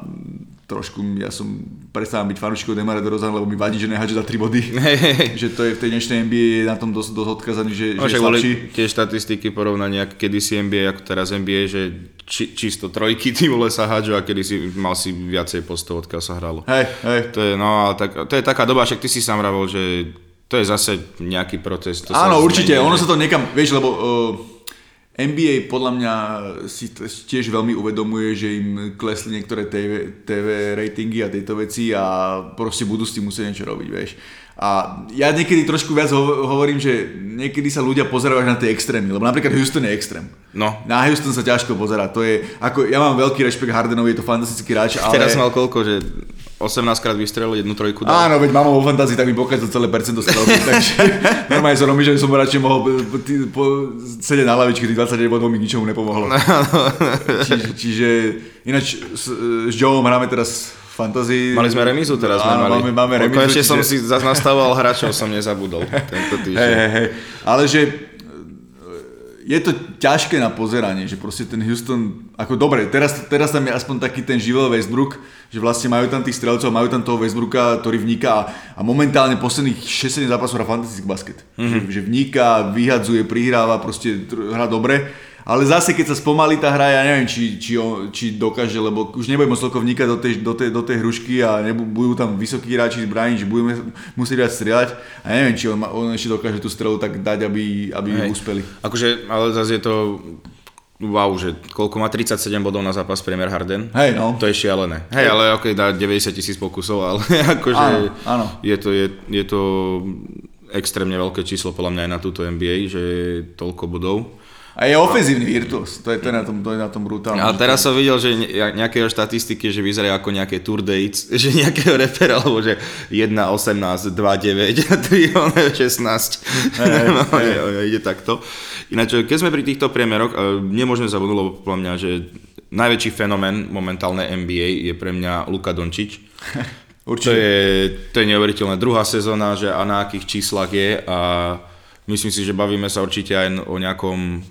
trošku, ja som prestávam byť fanúšikom Demara DeRozan, lebo mi vadí, že nehádže za 3 body. Hej, hej. že to je v tej dnešnej NBA je na tom dosť, dosť odkazaný, že, No, že je slabší. tie štatistiky porovnania kedysi NBA, ako teraz NBA, že či, čisto trojky ty vole sa hádžu a kedysi mal si viacej postov, odkiaľ sa hralo. Hej, hej. To je, no, tak, to je taká doba, však ty si sám vravol, že to je zase nejaký proces. To Áno, určite, zmení, ono sa to niekam, vieš, lebo uh, NBA podľa mňa si t- tiež veľmi uvedomuje, že im klesli niektoré TV, TV ratingy a tieto veci a proste budú s tým musieť niečo robiť, vieš. A ja niekedy trošku viac ho- hovorím, že niekedy sa ľudia pozerajú až na tie extrémy, lebo napríklad Houston je extrém. No. Na Houston sa ťažko pozerá, to je, ako, ja mám veľký rešpekt Hardenovi, je to fantastický hráč, ale... Teraz mal koľko, že 18 krát vystrelil, jednu trojku dal. Áno, veď mám vo fantázii, tak mi pokazil celé percento strelby, takže normálne som robí, že som radšej mohol po, ty- po, sedieť na lavičke, tých 29 bodov mi k ničomu nepomohlo. čiže, čiže ináč s, s Joeom hráme teraz fantasy. Mali sme remizu teraz, Áno, mali. máme, máme remizu. Konečne som čiže- si zase nastavoval hráčov, som nezabudol tento týždeň. Hej, hej, hej. Ale že je to ťažké na pozeranie, že proste ten Houston, ako dobre, teraz, teraz tam je aspoň taký ten živel Westbrook, že vlastne majú tam tých strelcov, majú tam toho Westbrooka, ktorý vníka a, a momentálne posledných 6-7 zápasov hrá fantastický basket. Mm-hmm. Že, že vníka, vyhadzuje, prihráva, proste hrá dobre. Ale zase, keď sa spomalí tá hra, ja neviem, či, či, či dokáže, lebo už nebude moc toľko vnikať do tej, do tej, do tej hrušky a budú tam vysokí hráči zbraní, že budeme musieť viac strieľať. A neviem, či on, on ešte dokáže tú strelu tak dať, aby, aby Hej. uspeli. Akože, ale zase je to wow, že koľko má 37 bodov na zápas Premier Harden. Hej, no. To je šialené. Hej, ale ok, dá 90 tisíc pokusov, ale akože Áno, áno. Je, to, je, je to extrémne veľké číslo podľa mňa aj na túto NBA, že je toľko bodov. A je ofenzívny virtuos, to je, to je, na, tom, to je na tom brutálne. A teraz som videl, že ne- nejaké štatistiky, že vyzerajú ako nejaké tour dates, že nejakého repera, alebo že 1, 18, 2, 9 a 3, on je 16. no, je, je, ide takto. Ináč, keď sme pri týchto priemeroch, eh, nemôžeme zabudnúť, lebo podľa mňa, že najväčší fenomén momentálne NBA je pre mňa Luka Dončič. To Určite. je, to je neuveriteľné. Druhá sezóna, že a na akých číslach je a myslím si, že bavíme sa určite aj o nejakom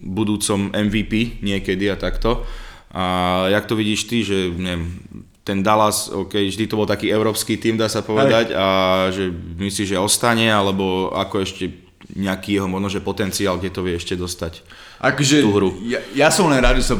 budúcom MVP niekedy a takto. A jak to vidíš ty, že neviem, ten Dallas, ok, vždy to bol taký európsky tým, dá sa povedať, a že myslíš, že ostane, alebo ako ešte nejaký jeho možno, že potenciál, kde to vie ešte dostať. Akože, tú hru. Ja, ja som len rád, že sa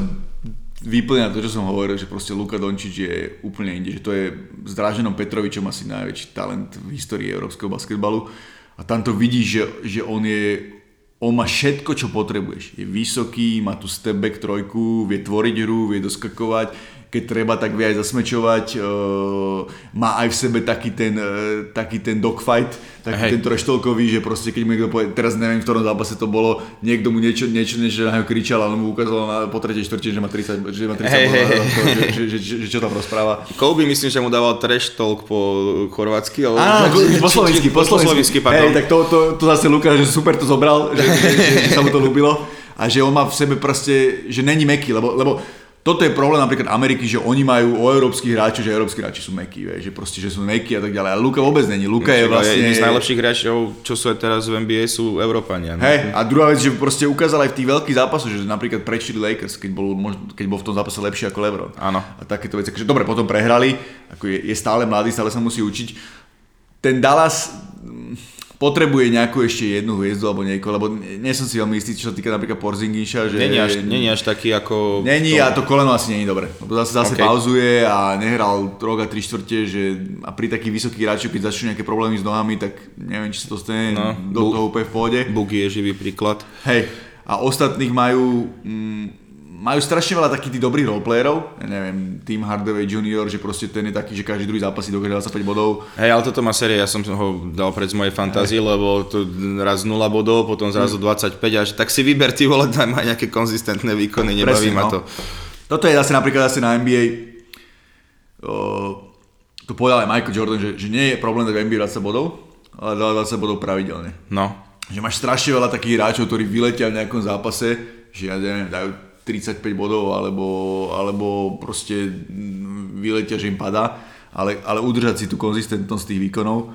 vyplňa to, čo som hovoril, že proste Luka Dončič je úplne inde, že to je s Draženom Petrovičom asi najväčší talent v histórii európskeho basketbalu a tam to vidíš, že, že on je on má všetko, čo potrebuješ. Je vysoký, má tu step back trojku, vie tvoriť hru, vie doskakovať, keď treba, tak vie aj zasmečovať, uh, má aj v sebe taký ten, uh, taký ten dogfight, taký Hej. ten treštolkový, že proste keď mu niekto povie, teraz neviem, v ktorom zápase to bolo, niekto mu niečo, niečo, niečo na neho kričal, ale mu ukázal na, po tretej štvrte, že má 30, že má 30 Hej, bodov hej, na hej. to, že, že, že, že, čo tam rozpráva. Kobe myslím, že mu dával trash talk po chorvátsky. Áno, po slovensky, po slovensky. Hej, tak to, to, to zase Lukáš, že super to zobral, že, že, že, že sa mu to ľúbilo a že on má v sebe proste, že není meký, lebo, lebo toto je problém napríklad Ameriky, že oni majú o európskych hráčov, že európsky hráči sú mekí, že proste, že sú mekí a tak ďalej. A Luka vôbec není. Luka je vlastne... Jedni z najlepších hráčov, čo sú aj teraz v NBA, sú Európania. no. Hej, a druhá vec, že proste ukázal aj v tých veľkých zápasoch, že napríklad prečili Lakers, keď bol, keď bol v tom zápase lepší ako LeBron. Áno. A takéto veci. Takže dobre, potom prehrali, ako je, je stále mladý, stále sa musí učiť. Ten Dallas potrebuje nejakú ešte jednu hviezdu alebo niekoho, lebo nie som si veľmi istý, čo sa týka napríklad Porzingiša, že... Není až, není až taký ako... Není a to koleno asi není dobre. Lebo zase, zase OK. okay. pauzuje a nehral rok a tri štvrte, že a pri takých vysokých hráčoch, keď začnú nejaké problémy s nohami, tak neviem, či sa to stane No, do bu- toho úplne v pohode. Bugy je živý príklad. Hej, a ostatných majú, mm, majú strašne veľa takých tých dobrých roleplayerov, ja neviem, Tim Hardaway Jr., že proste ten je taký, že každý druhý zápas si dokáže 25 bodov. Hej, ale toto má série, ja som ho dal pred z mojej fantázii, lebo to raz 0 bodov, potom zrazu 25 až tak si vyber ty vole, daj ma nejaké konzistentné výkony, nebaví Presne, ma no. to. Toto je zase napríklad zase na NBA, o, to povedal aj Michael Jordan, že, že nie je problém dať NBA 20 bodov, ale dať 20 bodov pravidelne. No, Že máš strašne veľa takých hráčov, ktorí vyletia v nejakom zápase, že ja neviem, dajú 35 bodov, alebo, alebo proste vyletia, že im padá, ale, ale udržať si tú konzistentnosť tých výkonov.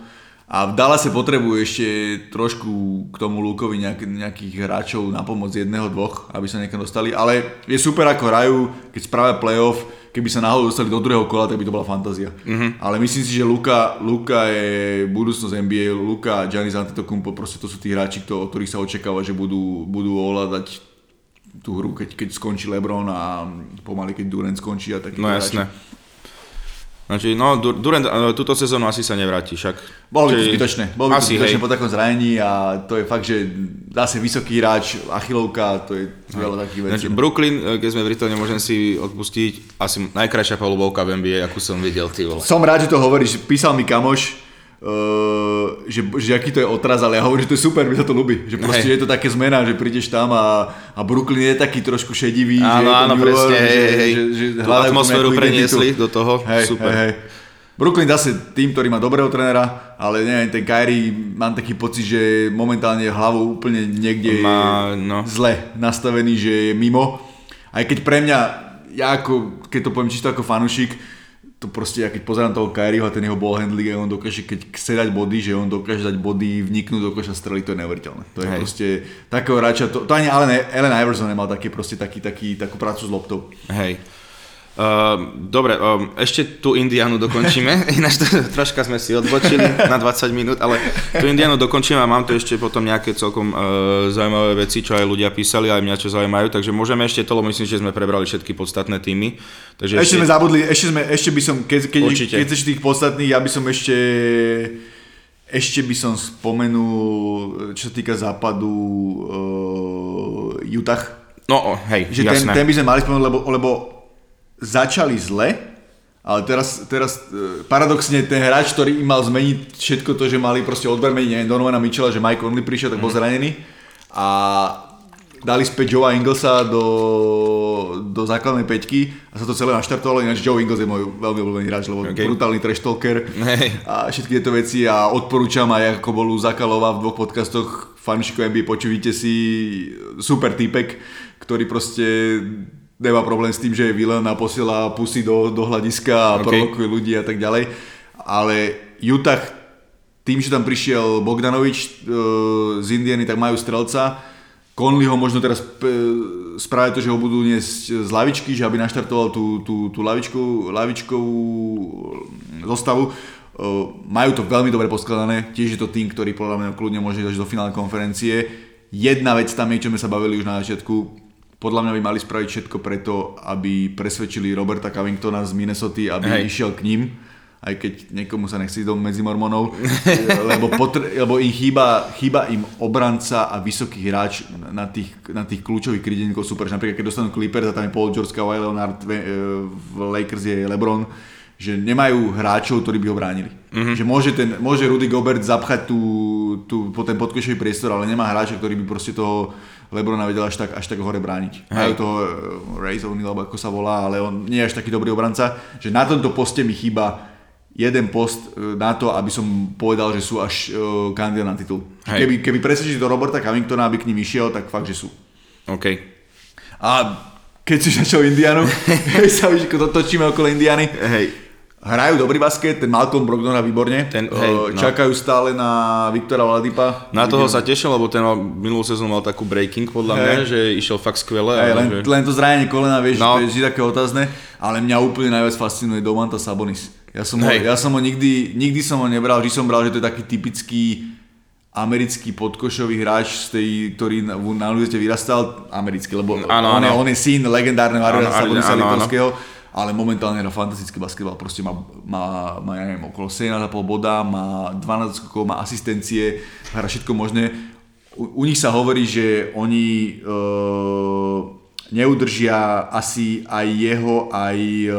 A v Dallase potrebujú ešte trošku k tomu Lukovi nejak, nejakých hráčov na pomoc jedného, dvoch, aby sa niekam dostali, ale je super ako hrajú, keď spravia playoff, keby sa náhodou dostali do druhého kola, tak by to bola fantázia. Mm-hmm. Ale myslím si, že Luka, Luka je budúcnosť NBA, Luka a Giannis Antetokounmpo, proste to sú tí hráči, kto, od ktorých sa očakáva, že budú, budú ovládať tú hru, keď, keď skončí LeBron a pomaly keď Durant skončí a takí No jasné. Znači, no, Dur- Durant túto sezónu asi sa nevráti, však. Bolo by to zbytočné. Bolo by to asi, zbytočné hej. po takom zranení a to je fakt, že zase vysoký hráč, achilovka, to je veľa takých vecí. Znači, Brooklyn, eh, keď sme v Ritone, môžem si odpustiť asi najkrajšia palubovka v NBA, akú som videl, ty vole. Som rád, že to hovoríš. Písal mi kamoš, že, že aký to je otraz, ale ja hovorím, že to je super, mi sa to ľúbi. Že proste Hej. je to také zmena, že prídeš tam a, a Brooklyn je taký trošku šedivý. že Áno, to áno, presne, York, hej, že, hej. Že, že Tú tam atmosféru preniesli identitu. do toho, hej, super. Hej, hej. Brooklyn zase tým, ktorý má dobrého trénera, ale neviem, ten Kyrie, mám taký pocit, že momentálne hlavou úplne niekde Má, no. zle nastavený, že je mimo. Aj keď pre mňa, ja ako, keď to poviem čisto ako fanušik, to proste, ja keď pozerám toho Kyrieho a ten jeho ball handling, a on dokáže, keď chce dať body, že on dokáže dať body, vniknúť do koša, streliť, to je neuveriteľné. To je Hej. proste takého hráča, to, to ani Allen, Allen Iverson nemal taký, proste taký, taký, takú prácu s loptou. Hej. Uh, dobre, um, ešte tú Indianu dokončíme, ináč to, troška sme si odbočili na 20 minút, ale tú Indianu dokončíme a mám tu ešte potom nejaké celkom uh, zaujímavé veci, čo aj ľudia písali, aj mňa čo zaujímajú, takže môžeme ešte to, lebo myslím, že sme prebrali všetky podstatné týmy. Takže Ešte sme zabudli, ešte, sme, ešte by som, keď, keď, Určite. keď tých podstatných, ja by som ešte, ešte by som spomenul, čo sa týka západu, uh, Utah. No, hej, Že ten, jasné. ten by sme mali spomenúť, lebo, lebo začali zle, ale teraz, teraz e, paradoxne ten hráč, ktorý im mal zmeniť všetko to, že mali proste odbermeniť neviem, Donovana Mitchella, že Mike Conley prišiel, tak bol Mhm. zranený a dali späť Joea Inglesa do, do základnej peťky a sa to celé naštartovalo, ináč Joe Ingles je môj veľmi obľúbený hráč, lebo OK. okay. brutálny trash talker Hej. a všetky tieto veci a odporúčam aj ako bol u Zakalova v dvoch podcastoch fanúšikov NBA, počujte si super týpek, ktorý proste nemá problém s tým, že je vilen a posiela pusy do, do hľadiska a OK. provokuje ľudí a tak ďalej. Ale Utah, tým, že tam prišiel Bogdanovič e, z Indiany, tak majú strelca. Conley ho možno teraz e, spraviť to, že ho budú niesť z lavičky, že aby naštartoval tú, tú, tú lavičku, lavičkovú zostavu. E, majú to veľmi dobre poskladané, tiež je to tým, ktorý podľa mňa kľudne môže ísť do finálnej konferencie. Jedna vec tam je, čo sme sa bavili už na začiatku, podľa mňa by mali spraviť všetko preto, aby presvedčili Roberta Covingtona z Minnesota, aby Hej. išiel k ním, aj keď niekomu sa nechce ísť do medzi mormonov, lebo, potr- lebo im chýba, chýba im obranca a vysoký hráč na tých, na tých kľúčových krydeníkov super. Napríklad keď dostanú Clippers a tam je Paul George, Kawhi Leonard, e, v Lakers je LeBron, že nemajú hráčov, ktorí by ho bránili. Mm-hmm. Že môže, ten, môže Rudy Gobert zapchať tú, tú, po ten podkošový priestor, ale nemá hráča, ktorý by proste toho Lebrona vedel až tak, až tak hore brániť. Majú toho uh, Ray O'Neal, alebo ako sa volá, ale on nie je až taký dobrý obranca, že na tomto poste mi chýba jeden post e, na to, aby som povedal, že sú až uh, kandidát na titul. Hej. Keby, keby presvedčili do Roberta Covingtona, aby k ním išiel, tak fakt, že sú. OK. A keď si začal Indianu, sa už to točíme okolo Indiany, Hej. Hrajú dobrý basket, ten Malcolm Brogdon hrá výborne, Ten- hej, no. čakajú stále na Viktora Oladipa. Na toho sa tešil, lebo ten mal, minulú sezónu mal takú breaking podľa mňa, Hej. že išiel fakt skvele. Ale len, že... len to zranenie kolena, vieš, No. to je vždy také otázne, ale mňa úplne najviac fascinuje Domantas Sabonis. Ja som, ho, ja som ho nikdy, nikdy som ho nebral, vždy som bral, že to je taký typický americký podkošový hráč, z tej, ktorý na, na univerzite vyrastal, americký, lebo Áno, on, je, áno. on je syn legendárneho Arvida Áno, Sabonisa áno, áno. Ale momentálne hrá fantastický basketbal, proste má, má, má ja neviem, okolo 17,5 boda, má 12 skokov, má asistencie, hrá všetko možné. U, u nich sa hovorí, že oni e, neudržia asi aj jeho, aj e,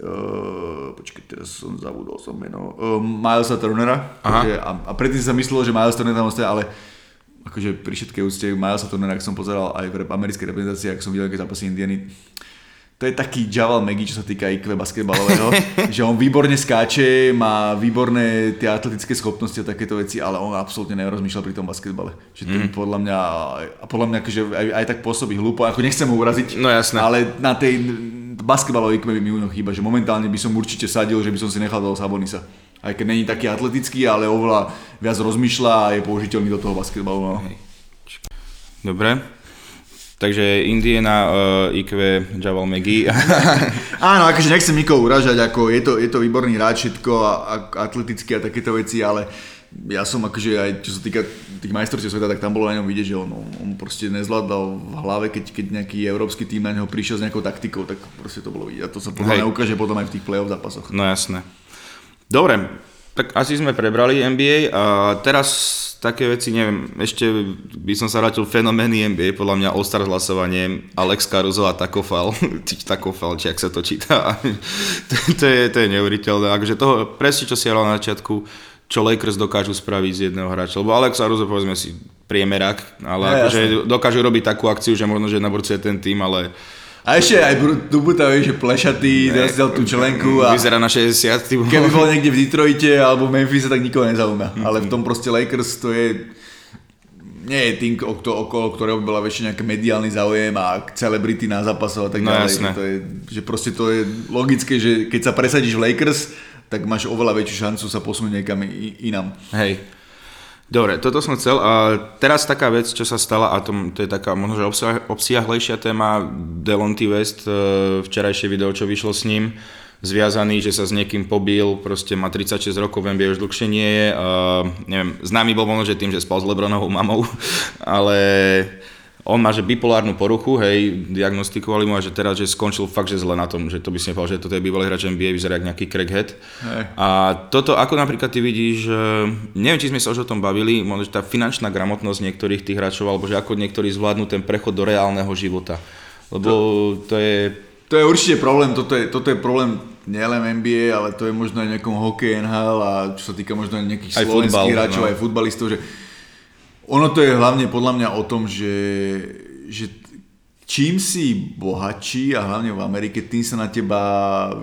Uh, počkaj, teraz som zabudol som meno. Uh, Milesa Turnera. Takže, a, a predtým sa myslelo, že Miles Turner tam ostane, ale akože pri všetkej úcte Milesa Turnera, ak som pozeral aj v americkej reprezentácii, ak som videl, keď zápasy Indiany, to je taký Javal Maggie, čo sa týka IQ basketbalového, že on výborne skáče, má výborné tie atletické schopnosti a takéto veci, ale on absolútne nerozmýšľal pri tom basketbale. Že ten Mhm. podľa mňa, a podľa mňa akože aj, aj tak pôsobí hlúpo, ako nechcem ho uraziť, No jasné. ale na tej basketbalovej IQ mi u chýba, že momentálne by som určite sadil, že by som si nechal toho Sabonisa. Aj keď není taký atletický, ale oveľa viac rozmýšľa a je použiteľný do toho basketbalu. No. Dobre. Takže Indiana, uh, IQ, Javal McGee. Áno, akože nechcem nikoho uražať, ako je to, je to výborný hráč všetko a, a atletické a takéto veci, ale ja som akože aj čo sa týka tých majstrovstiev sveta, tak tam bolo na ňom vidieť, že on, on proste nezvládal v hlave, keď, keď nejaký európsky tým na neho prišiel s nejakou taktikou, tak proste to bolo vidieť. A to sa podľa mňa ukáže potom aj v tých play-off zápasoch. No jasné. Dobre, tak asi sme prebrali NBA a teraz také veci, neviem, ešte by som sa vrátil fenomény NBA, podľa mňa All-Star hlasovanie, Alex Caruso a Takofal, Takofal, či ak sa to číta, to, to, je, to je neuveriteľné, akože toho, presne čo si hovoril na začiatku, čo Lakers dokážu spraviť z jedného hráča, lebo Alex Caruso, povedzme si, priemerak, ale ja, akože dokážu robiť takú akciu, že možno, že naborcuje ten tým, ale a ešte aj Dubuta, vieš, že plešatý, teraz dal tú členku a... Vyzerá na 60. Keby bol niekde v Detroite alebo v Memphise, tak nikoho nezaujíma. Mm-hmm. Ale v tom proste Lakers to je... Nie je tým, okolo ktorého bola väčšina nejaký mediálny záujem a celebrity na zápasov a tak no, ďalej. Jasné. To je, že proste to je logické, že keď sa presadíš v Lakers, tak máš oveľa väčšiu šancu sa posunúť niekam inám. Hej. Dobre, toto som chcel. A teraz taká vec, čo sa stala, a to, to je taká možno, že obsiah, obsiahlejšia téma, Delonty West, e, včerajšie video, čo vyšlo s ním, zviazaný, že sa s niekým pobil, proste má 36 rokov, viem, už dlhšie nie je. A, neviem, známy bol možno, že tým, že spal s Lebronovou mamou, ale on má že bipolárnu poruchu, hej, diagnostikovali mu a že teraz, že skončil fakt, že zle na tom, že to by si nepovedal, že toto je bývalý hráč NBA, vyzerá ako nejaký crackhead. Hej. A toto, ako napríklad ty vidíš, neviem, či sme sa už o tom bavili, možno, že tá finančná gramotnosť niektorých tých hráčov, alebo že ako niektorí zvládnu ten prechod do reálneho života. Lebo to, to je... To je určite problém, toto je, toto je problém nielen NBA, ale to je možno aj nejakom hokej NHL a čo sa týka možno aj nejakých aj slovenských hráčov, no. aj futbalistov, že ono to je hlavne podľa mňa o tom, že, že čím si bohatší a hlavne v Amerike, tým sa na teba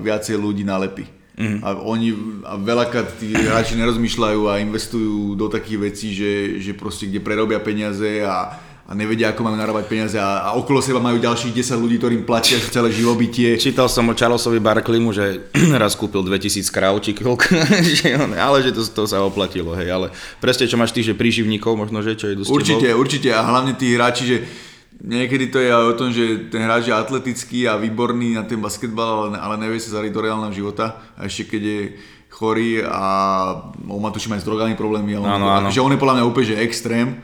viacej ľudí nalepí. Mm. A oni a veľakrát tí hráči nerozmýšľajú a investujú do takých vecí, že, že proste kde prerobia peniaze a a nevedia, ako majú narábať peniaze a, a okolo seba majú ďalších 10 ľudí, ktorým platia celé živobytie. Čítal som o Charlesovi Barklimu, že raz kúpil 2000 kráv, či koľko, ale že to, to sa oplatilo, hej, ale presne čo máš ty, že príživníkov možno, že čo idú s Určite, tebou. určite a hlavne tí hráči, že niekedy to je aj o tom, že ten hráč je atletický a výborný na ten basketbal, ale, ale nevie sa zariť do reálneho života a ešte keď je chorý a on má tuším aj s drogami problémy, ale on, áno. že on je podľa mňa úplne že extrém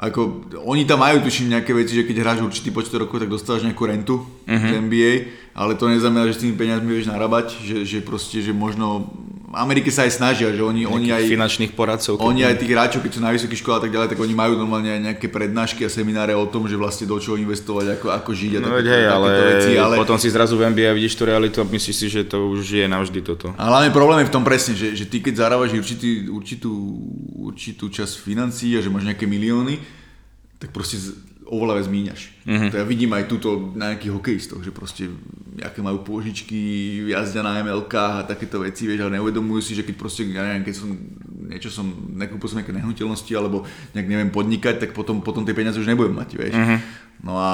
ako, oni tam majú tuším nejaké veci, že keď hráš určitý počet rokov, tak dostávaš nejakú rentu uh-huh. z NBA, ale to neznamená, že s tými peniazmi vieš narábať, že, že proste, že možno Amerike sa aj snažia, že oni, oni aj... finančných poradcov. Oni aj tých hráčov, keď sú na vysokých školách a tak ďalej, tak oni majú normálne aj nejaké prednášky a semináre o tom, že vlastne do čoho investovať, ako, ako žiť a no, také, hej, ale, veci, ale potom si zrazu v NBA vidíš tú realitu a myslíš si, že to už je navždy toto. A hlavne problém je v tom presne, že, že ty keď zarábaš určitý, určitú, určitú časť financií a že máš nejaké milióny, tak proste oveľa viac míňaš. Mm-hmm. To ja vidím aj túto na nejakých hokejistoch, že proste aké majú pôžičky, jazdia na MLK a takéto veci, vieš, ale neuvedomujú si, že keď proste, ja neviem, keď som niečo som, nekúpil som nejaké nehnuteľnosti alebo nejak neviem podnikať, tak potom, potom tie peniaze už nebudem mať, vieš. Mm-hmm. No a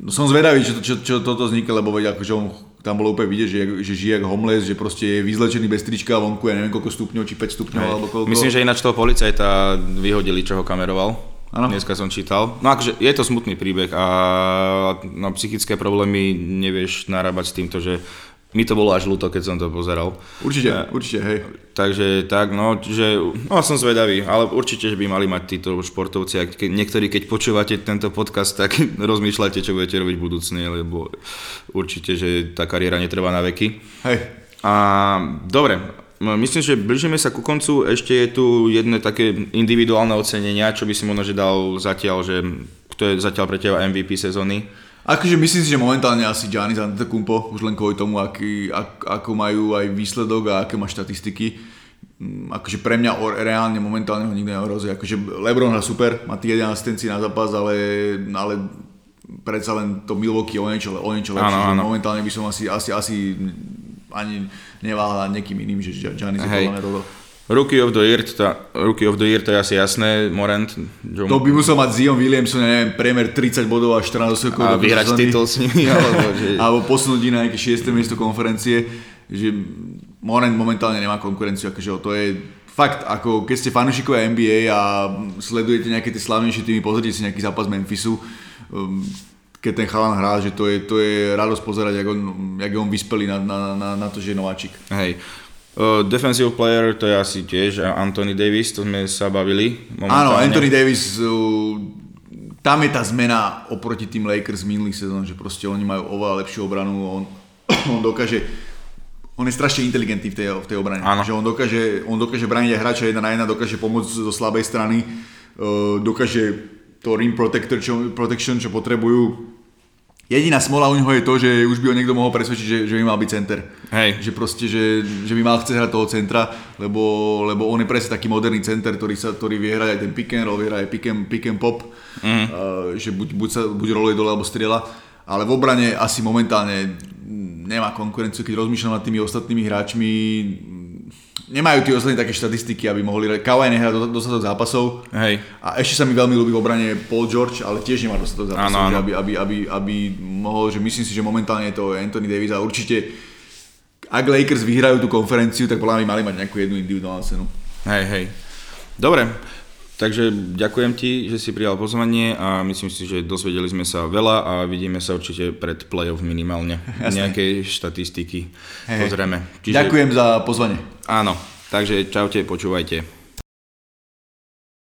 no som zvedavý, čo, čo, čo toto vznikne, lebo veď akože on tam bolo úplne vidieť, že, že žije ako homeless, že proste je vyzlečený bez trička vonku, ja neviem koľko stupňov, či 5 stupňov alebo koľko. Myslím, že ináč toho policajta vyhodili, čo ho kameroval. Ano. Dneska som čítal. No akože je to smutný príbeh a na psychické problémy nevieš narábať s týmto, že mi to bolo až ľúto, keď som to pozeral. Určite, a, určite, hej. Takže tak, no, že, no som zvedavý, ale určite, že by mali mať títo športovci, a ke, niektorí, keď počúvate tento podcast, tak rozmýšľajte, čo budete robiť budúcne, lebo určite, že tá kariéra netrvá na veky. Hej. A dobre, myslím, že blížime sa ku koncu. Ešte je tu jedno také individuálne ocenenia, čo by si možno že dal zatiaľ, že kto je zatiaľ pre teba MVP sezóny? Akože myslím si, že momentálne asi Giannis Antetokounmpo, už len kvôli tomu, aký, ak, ako majú aj výsledok a aké má štatistiky. Mm, akože pre mňa reálne momentálne ho nikto neohrozuje. Akože Lebron je super, má tých 11 asistencií na zápas, ale, ale predsa len to Milwaukee o niečo, o niečo lepšie. Áno, áno. Momentálne by som asi, asi, asi ani neváhal niekým iným, že Giannis je podľa. Rookie of the Year, tá, Rookie of the Year, to je asi jasné, Morant. Joe... To by musel mať Zion Williamson, neviem, priemer 30 bodov a 14 sekúnd. A vyhrať titul s nimi. alebo, že... alebo posunúť na nejaké 6. miesto konferencie. Že Morant momentálne nemá konkurenciu, akože to je fakt, ako keď ste fanúšikovia NBA a sledujete nejaké tie slavnejšie týmy, pozrite si nejaký zápas Memphisu, um, keď ten chalan hrá, že to je, to je radosť pozerať, jak on, jak je on vyspelý na, na, na, na to, že je nováčik. Hej. Uh, defensive player, to je asi tiež Anthony Davis, to sme sa bavili. Áno, Anthony Davis, uh, tam je tá zmena oproti tým Lakers minulý sezón, že proste oni majú oveľa lepšiu obranu, on, on dokáže on je strašne inteligentný v tej, v tej obrane. Áno. Že on dokáže, on dokáže braniť aj hráča jedna na jedna, dokáže pomôcť zo slabej strany, uh, dokáže to rim protector, čo, protection, čo potrebujú. Jediná smola u neho je to, že už by ho niekto mohol presvedčiť, že, že by mal byť center. Hej. Že proste, že, že by mal chcieť hrať toho centra, lebo, lebo on je presne taký moderný center, ktorý, sa, ktorý vie hrať aj ten pick and roll, vie hrať aj pick and, pick and pop, mm. uh, že buď, buď, sa, buď roluje dole, alebo strieľa. Ale v obrane asi momentálne nemá konkurenciu, keď rozmýšľam nad tými ostatnými hráčmi, nemajú tí ostatní také štatistiky, aby mohli. Kawhi nehrá dostatok zápasov. Hej. A ešte sa mi veľmi ľúbi v obrane Paul George, ale tiež nemá dostatok zápasov, áno. že Aby, aby, aby, aby, mohol, že myslím si, že momentálne je to Anthony Davis a určite ak Lakers vyhrajú tú konferenciu, tak podľa mňa mali mať nejakú jednu individuálnu cenu. Hej, hej. Dobre, takže ďakujem ti, že si prijal pozvanie a myslím si, že dozvedeli sme sa veľa a vidíme sa určite pred playoff minimálne. Jasné. Nejaké štatistiky Hej. pozrieme. Ďakujem za pozvanie. Áno, takže čaute, počúvajte.